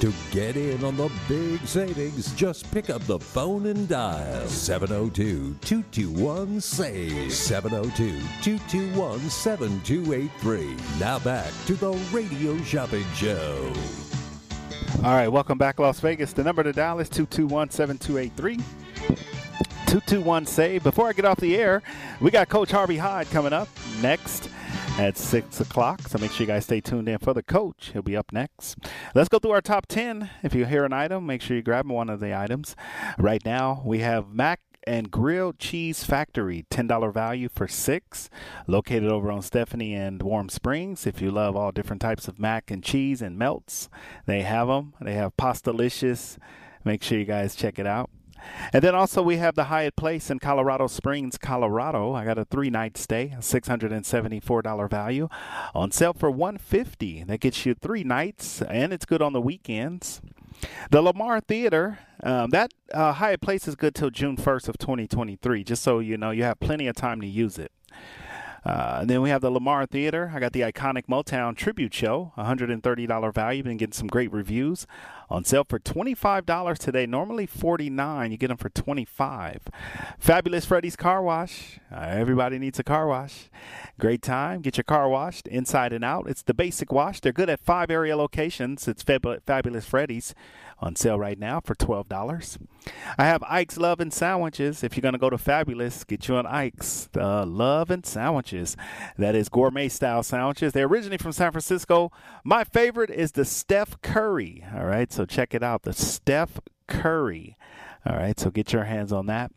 To get in on the big savings, just pick up the phone and dial 702 221 SAVE. 702 221 7283. Now back to the Radio Shopping Show.
All right, welcome back, Las Vegas. The number to dial is 221 7283. 221 SAVE. Before I get off the air, we got Coach Harvey Hyde coming up next at 6 o'clock. So make sure you guys stay tuned in for the coach. He'll be up next. Let's go through our top 10. If you hear an item, make sure you grab one of the items. Right now, we have Mac and Grilled Cheese Factory, $10 value for six, located over on Stephanie and Warm Springs. If you love all different types of mac and cheese and melts, they have them. They have Pastalicious. Make sure you guys check it out. And then also we have the Hyatt Place in Colorado Springs, Colorado. I got a three night stay, six hundred and seventy four dollar value, on sale for one fifty. That gets you three nights, and it's good on the weekends. The Lamar Theater, um, that uh, Hyatt Place is good till June first of twenty twenty three. Just so you know, you have plenty of time to use it. Uh, then we have the Lamar Theater. I got the iconic Motown tribute show, $130 value. Been getting some great reviews. On sale for $25 today. Normally 49. You get them for 25. Fabulous Freddy's Car Wash. Uh, everybody needs a car wash. Great time. Get your car washed inside and out. It's the basic wash. They're good at five area locations. It's Fab- Fabulous Freddy's on sale right now for $12. I have Ike's Love and Sandwiches. If you're going to go to Fabulous, get you an Ike's uh, Love and Sandwiches. That is gourmet style sandwiches. They're originally from San Francisco. My favorite is the Steph Curry. All right, so check it out. The Steph curry. All right, so get your hands on that.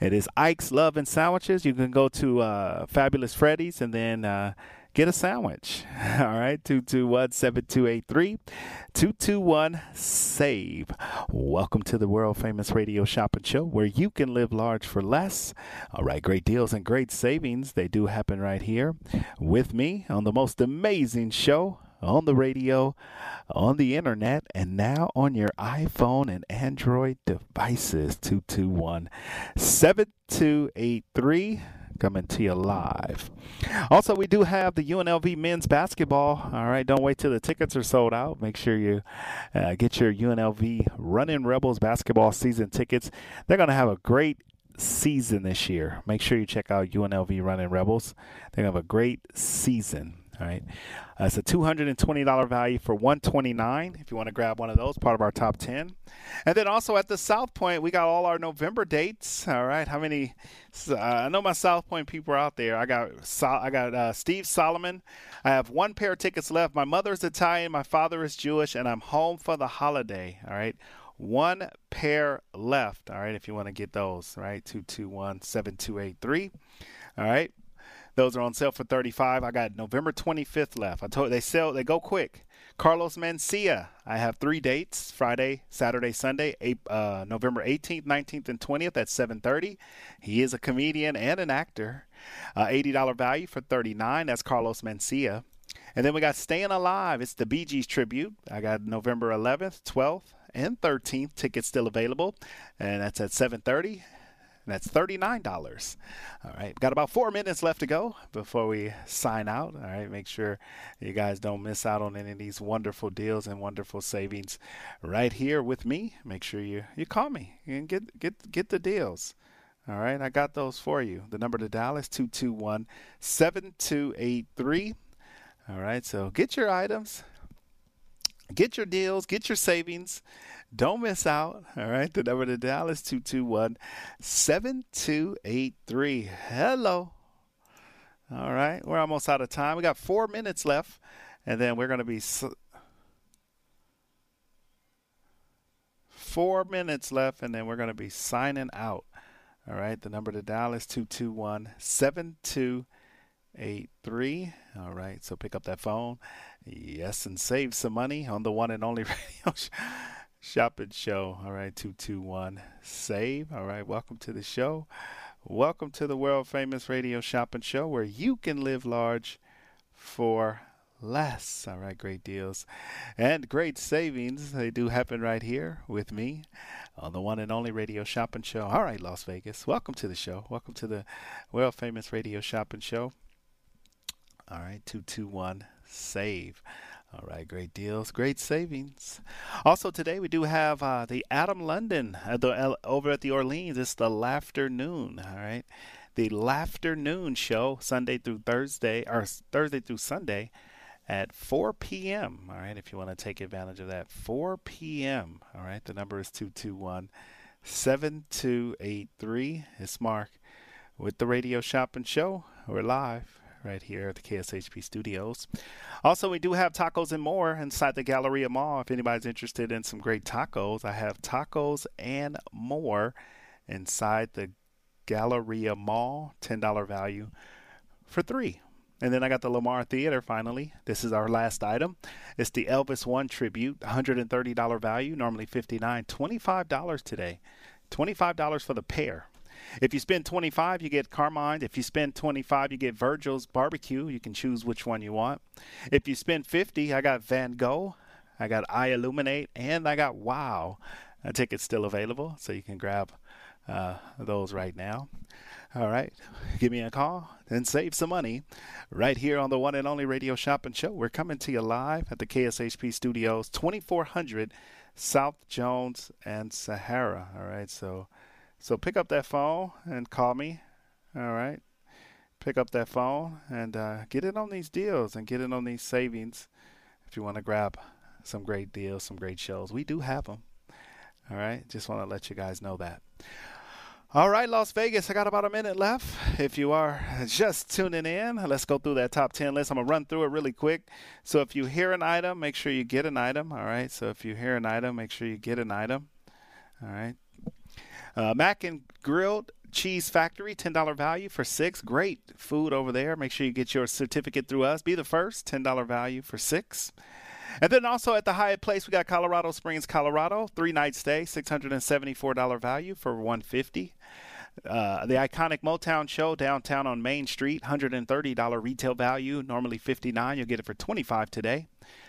It is Ike's Love and Sandwiches. You can go to uh, Fabulous Freddy's and then uh, get a sandwich. All right, 221 7283 221 SAVE. Welcome to the world famous radio shopping show where you can live large for less. All right, great deals and great savings. They do happen right here with me on the most amazing show on the radio, on the internet, and now on your iPhone and Android devices. 221 7283 coming to you live. Also, we do have the UNLV men's basketball. All right, don't wait till the tickets are sold out. Make sure you uh, get your UNLV Running Rebels basketball season tickets. They're going to have a great season this year. Make sure you check out UNLV Running Rebels. They're going to have a great season. All right. Uh, it's a $220 value for 129 if you want to grab one of those, part of our top 10. And then also at the South Point, we got all our November dates. All right. How many? Uh, I know my South Point people are out there. I got I got uh, Steve Solomon. I have one pair of tickets left. My mother is Italian, my father is Jewish, and I'm home for the holiday. All right. One pair left. All right. If you want to get those, right? 221 7283. All right. Those are on sale for 35. I got November 25th left. I told they sell they go quick. Carlos Mencia. I have three dates: Friday, Saturday, Sunday. Uh, November 18th, 19th, and 20th at 7:30. He is a comedian and an actor. Uh, $80 value for 39. That's Carlos Mencia. And then we got Staying Alive. It's the Bee Gees tribute. I got November 11th, 12th, and 13th tickets still available, and that's at 7:30. That's $39. All right. Got about four minutes left to go before we sign out. All right. Make sure you guys don't miss out on any of these wonderful deals and wonderful savings right here with me. Make sure you, you call me and get, get, get the deals. All right. I got those for you. The number to dial is 221 7283. All right. So get your items, get your deals, get your savings. Don't miss out. All right. The number to dial is 221 7283. Hello. All right. We're almost out of time. We got four minutes left, and then we're going to be. Four minutes left, and then we're going to be signing out. All right. The number to dial is 221 7283. All right. So pick up that phone. Yes, and save some money on the one and only radio show. Shopping Show. All right, 221 SAVE. All right, welcome to the show. Welcome to the world famous radio shopping show where you can live large for less. All right, great deals and great savings. They do happen right here with me on the one and only radio shopping show. All right, Las Vegas. Welcome to the show. Welcome to the world famous radio shopping show. All right, 221 SAVE. All right, great deals, great savings. Also today we do have uh, the Adam London at the, over at the Orleans. It's the Laughternoon. All right, the Laughternoon show Sunday through Thursday or Thursday through Sunday at 4 p.m. All right, if you want to take advantage of that, 4 p.m. All right, the number is 221 7283. It's Mark with the Radio Shopping Show. We're live right here at the KSHP studios. Also, we do have tacos and more inside the Galleria Mall. If anybody's interested in some great tacos, I have tacos and more inside the Galleria Mall, $10 value for three. And then I got the Lamar Theater finally. This is our last item. It's the Elvis One tribute, $130 value, normally 59, $25 today. $25 for the pair. If you spend 25, you get Carmine. If you spend 25, you get Virgil's Barbecue. You can choose which one you want. If you spend 50, I got Van Gogh, I got iLuminate, and I got Wow. A ticket's still available, so you can grab uh, those right now. All right, give me a call and save some money right here on the one and only Radio Shopping Show. We're coming to you live at the KSHP Studios, 2400 South Jones and Sahara. All right, so so pick up that phone and call me. All right. Pick up that phone and uh, get in on these deals and get in on these savings if you want to grab some great deals, some great shows. We do have them. All right. Just want to let you guys know that. All right, Las Vegas, I got about a minute left. If you are just tuning in, let's go through that top 10 list. I'm going to run through it really quick. So if you hear an item, make sure you get an item. All right. So if you hear an item, make sure you get an item. All right. Uh, Mac and Grilled Cheese Factory, $10 value for six. Great food over there. Make sure you get your certificate through us. Be the first, $10 value for six. And then also at the Hyatt Place, we got Colorado Springs, Colorado, three night stay, $674 value for 150 uh, the iconic Motown show downtown on Main Street, $130 retail value, normally 59 You'll get it for 25 today.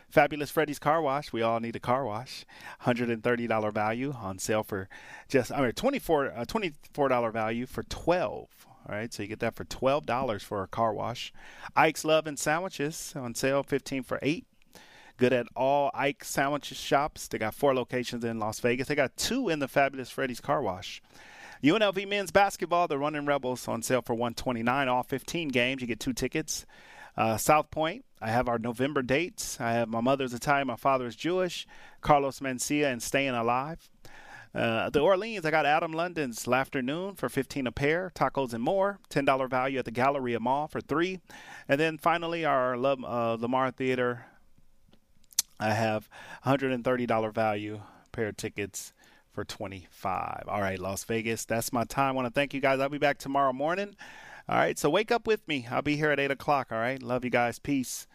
Fabulous Freddy's Car Wash. We all need a car wash. $130 value on sale for just, I mean, 24 uh, $24 value for 12 all right, so you get that for $12 for a car wash. Ike's Love and Sandwiches on sale, 15 for 8 Good at all Ike sandwich shops. They got four locations in Las Vegas. They got two in the Fabulous Freddy's Car Wash. UNLV men's basketball, the Running Rebels on sale for 129 all 15 games. You get two tickets. Uh, South Point, I have our November dates. I have my mother's Italian, my father's Jewish, Carlos Mencia, and Staying Alive. Uh, the Orleans, I got Adam London's Laughternoon for 15 a pair, tacos and more, $10 value at the Galleria Mall for three. And then finally, our uh, Lamar Theater, I have $130 value pair of tickets for 25. All right, Las Vegas, that's my time. I want to thank you guys. I'll be back tomorrow morning. All right, so wake up with me. I'll be here at 8 o'clock. All right, love you guys. Peace.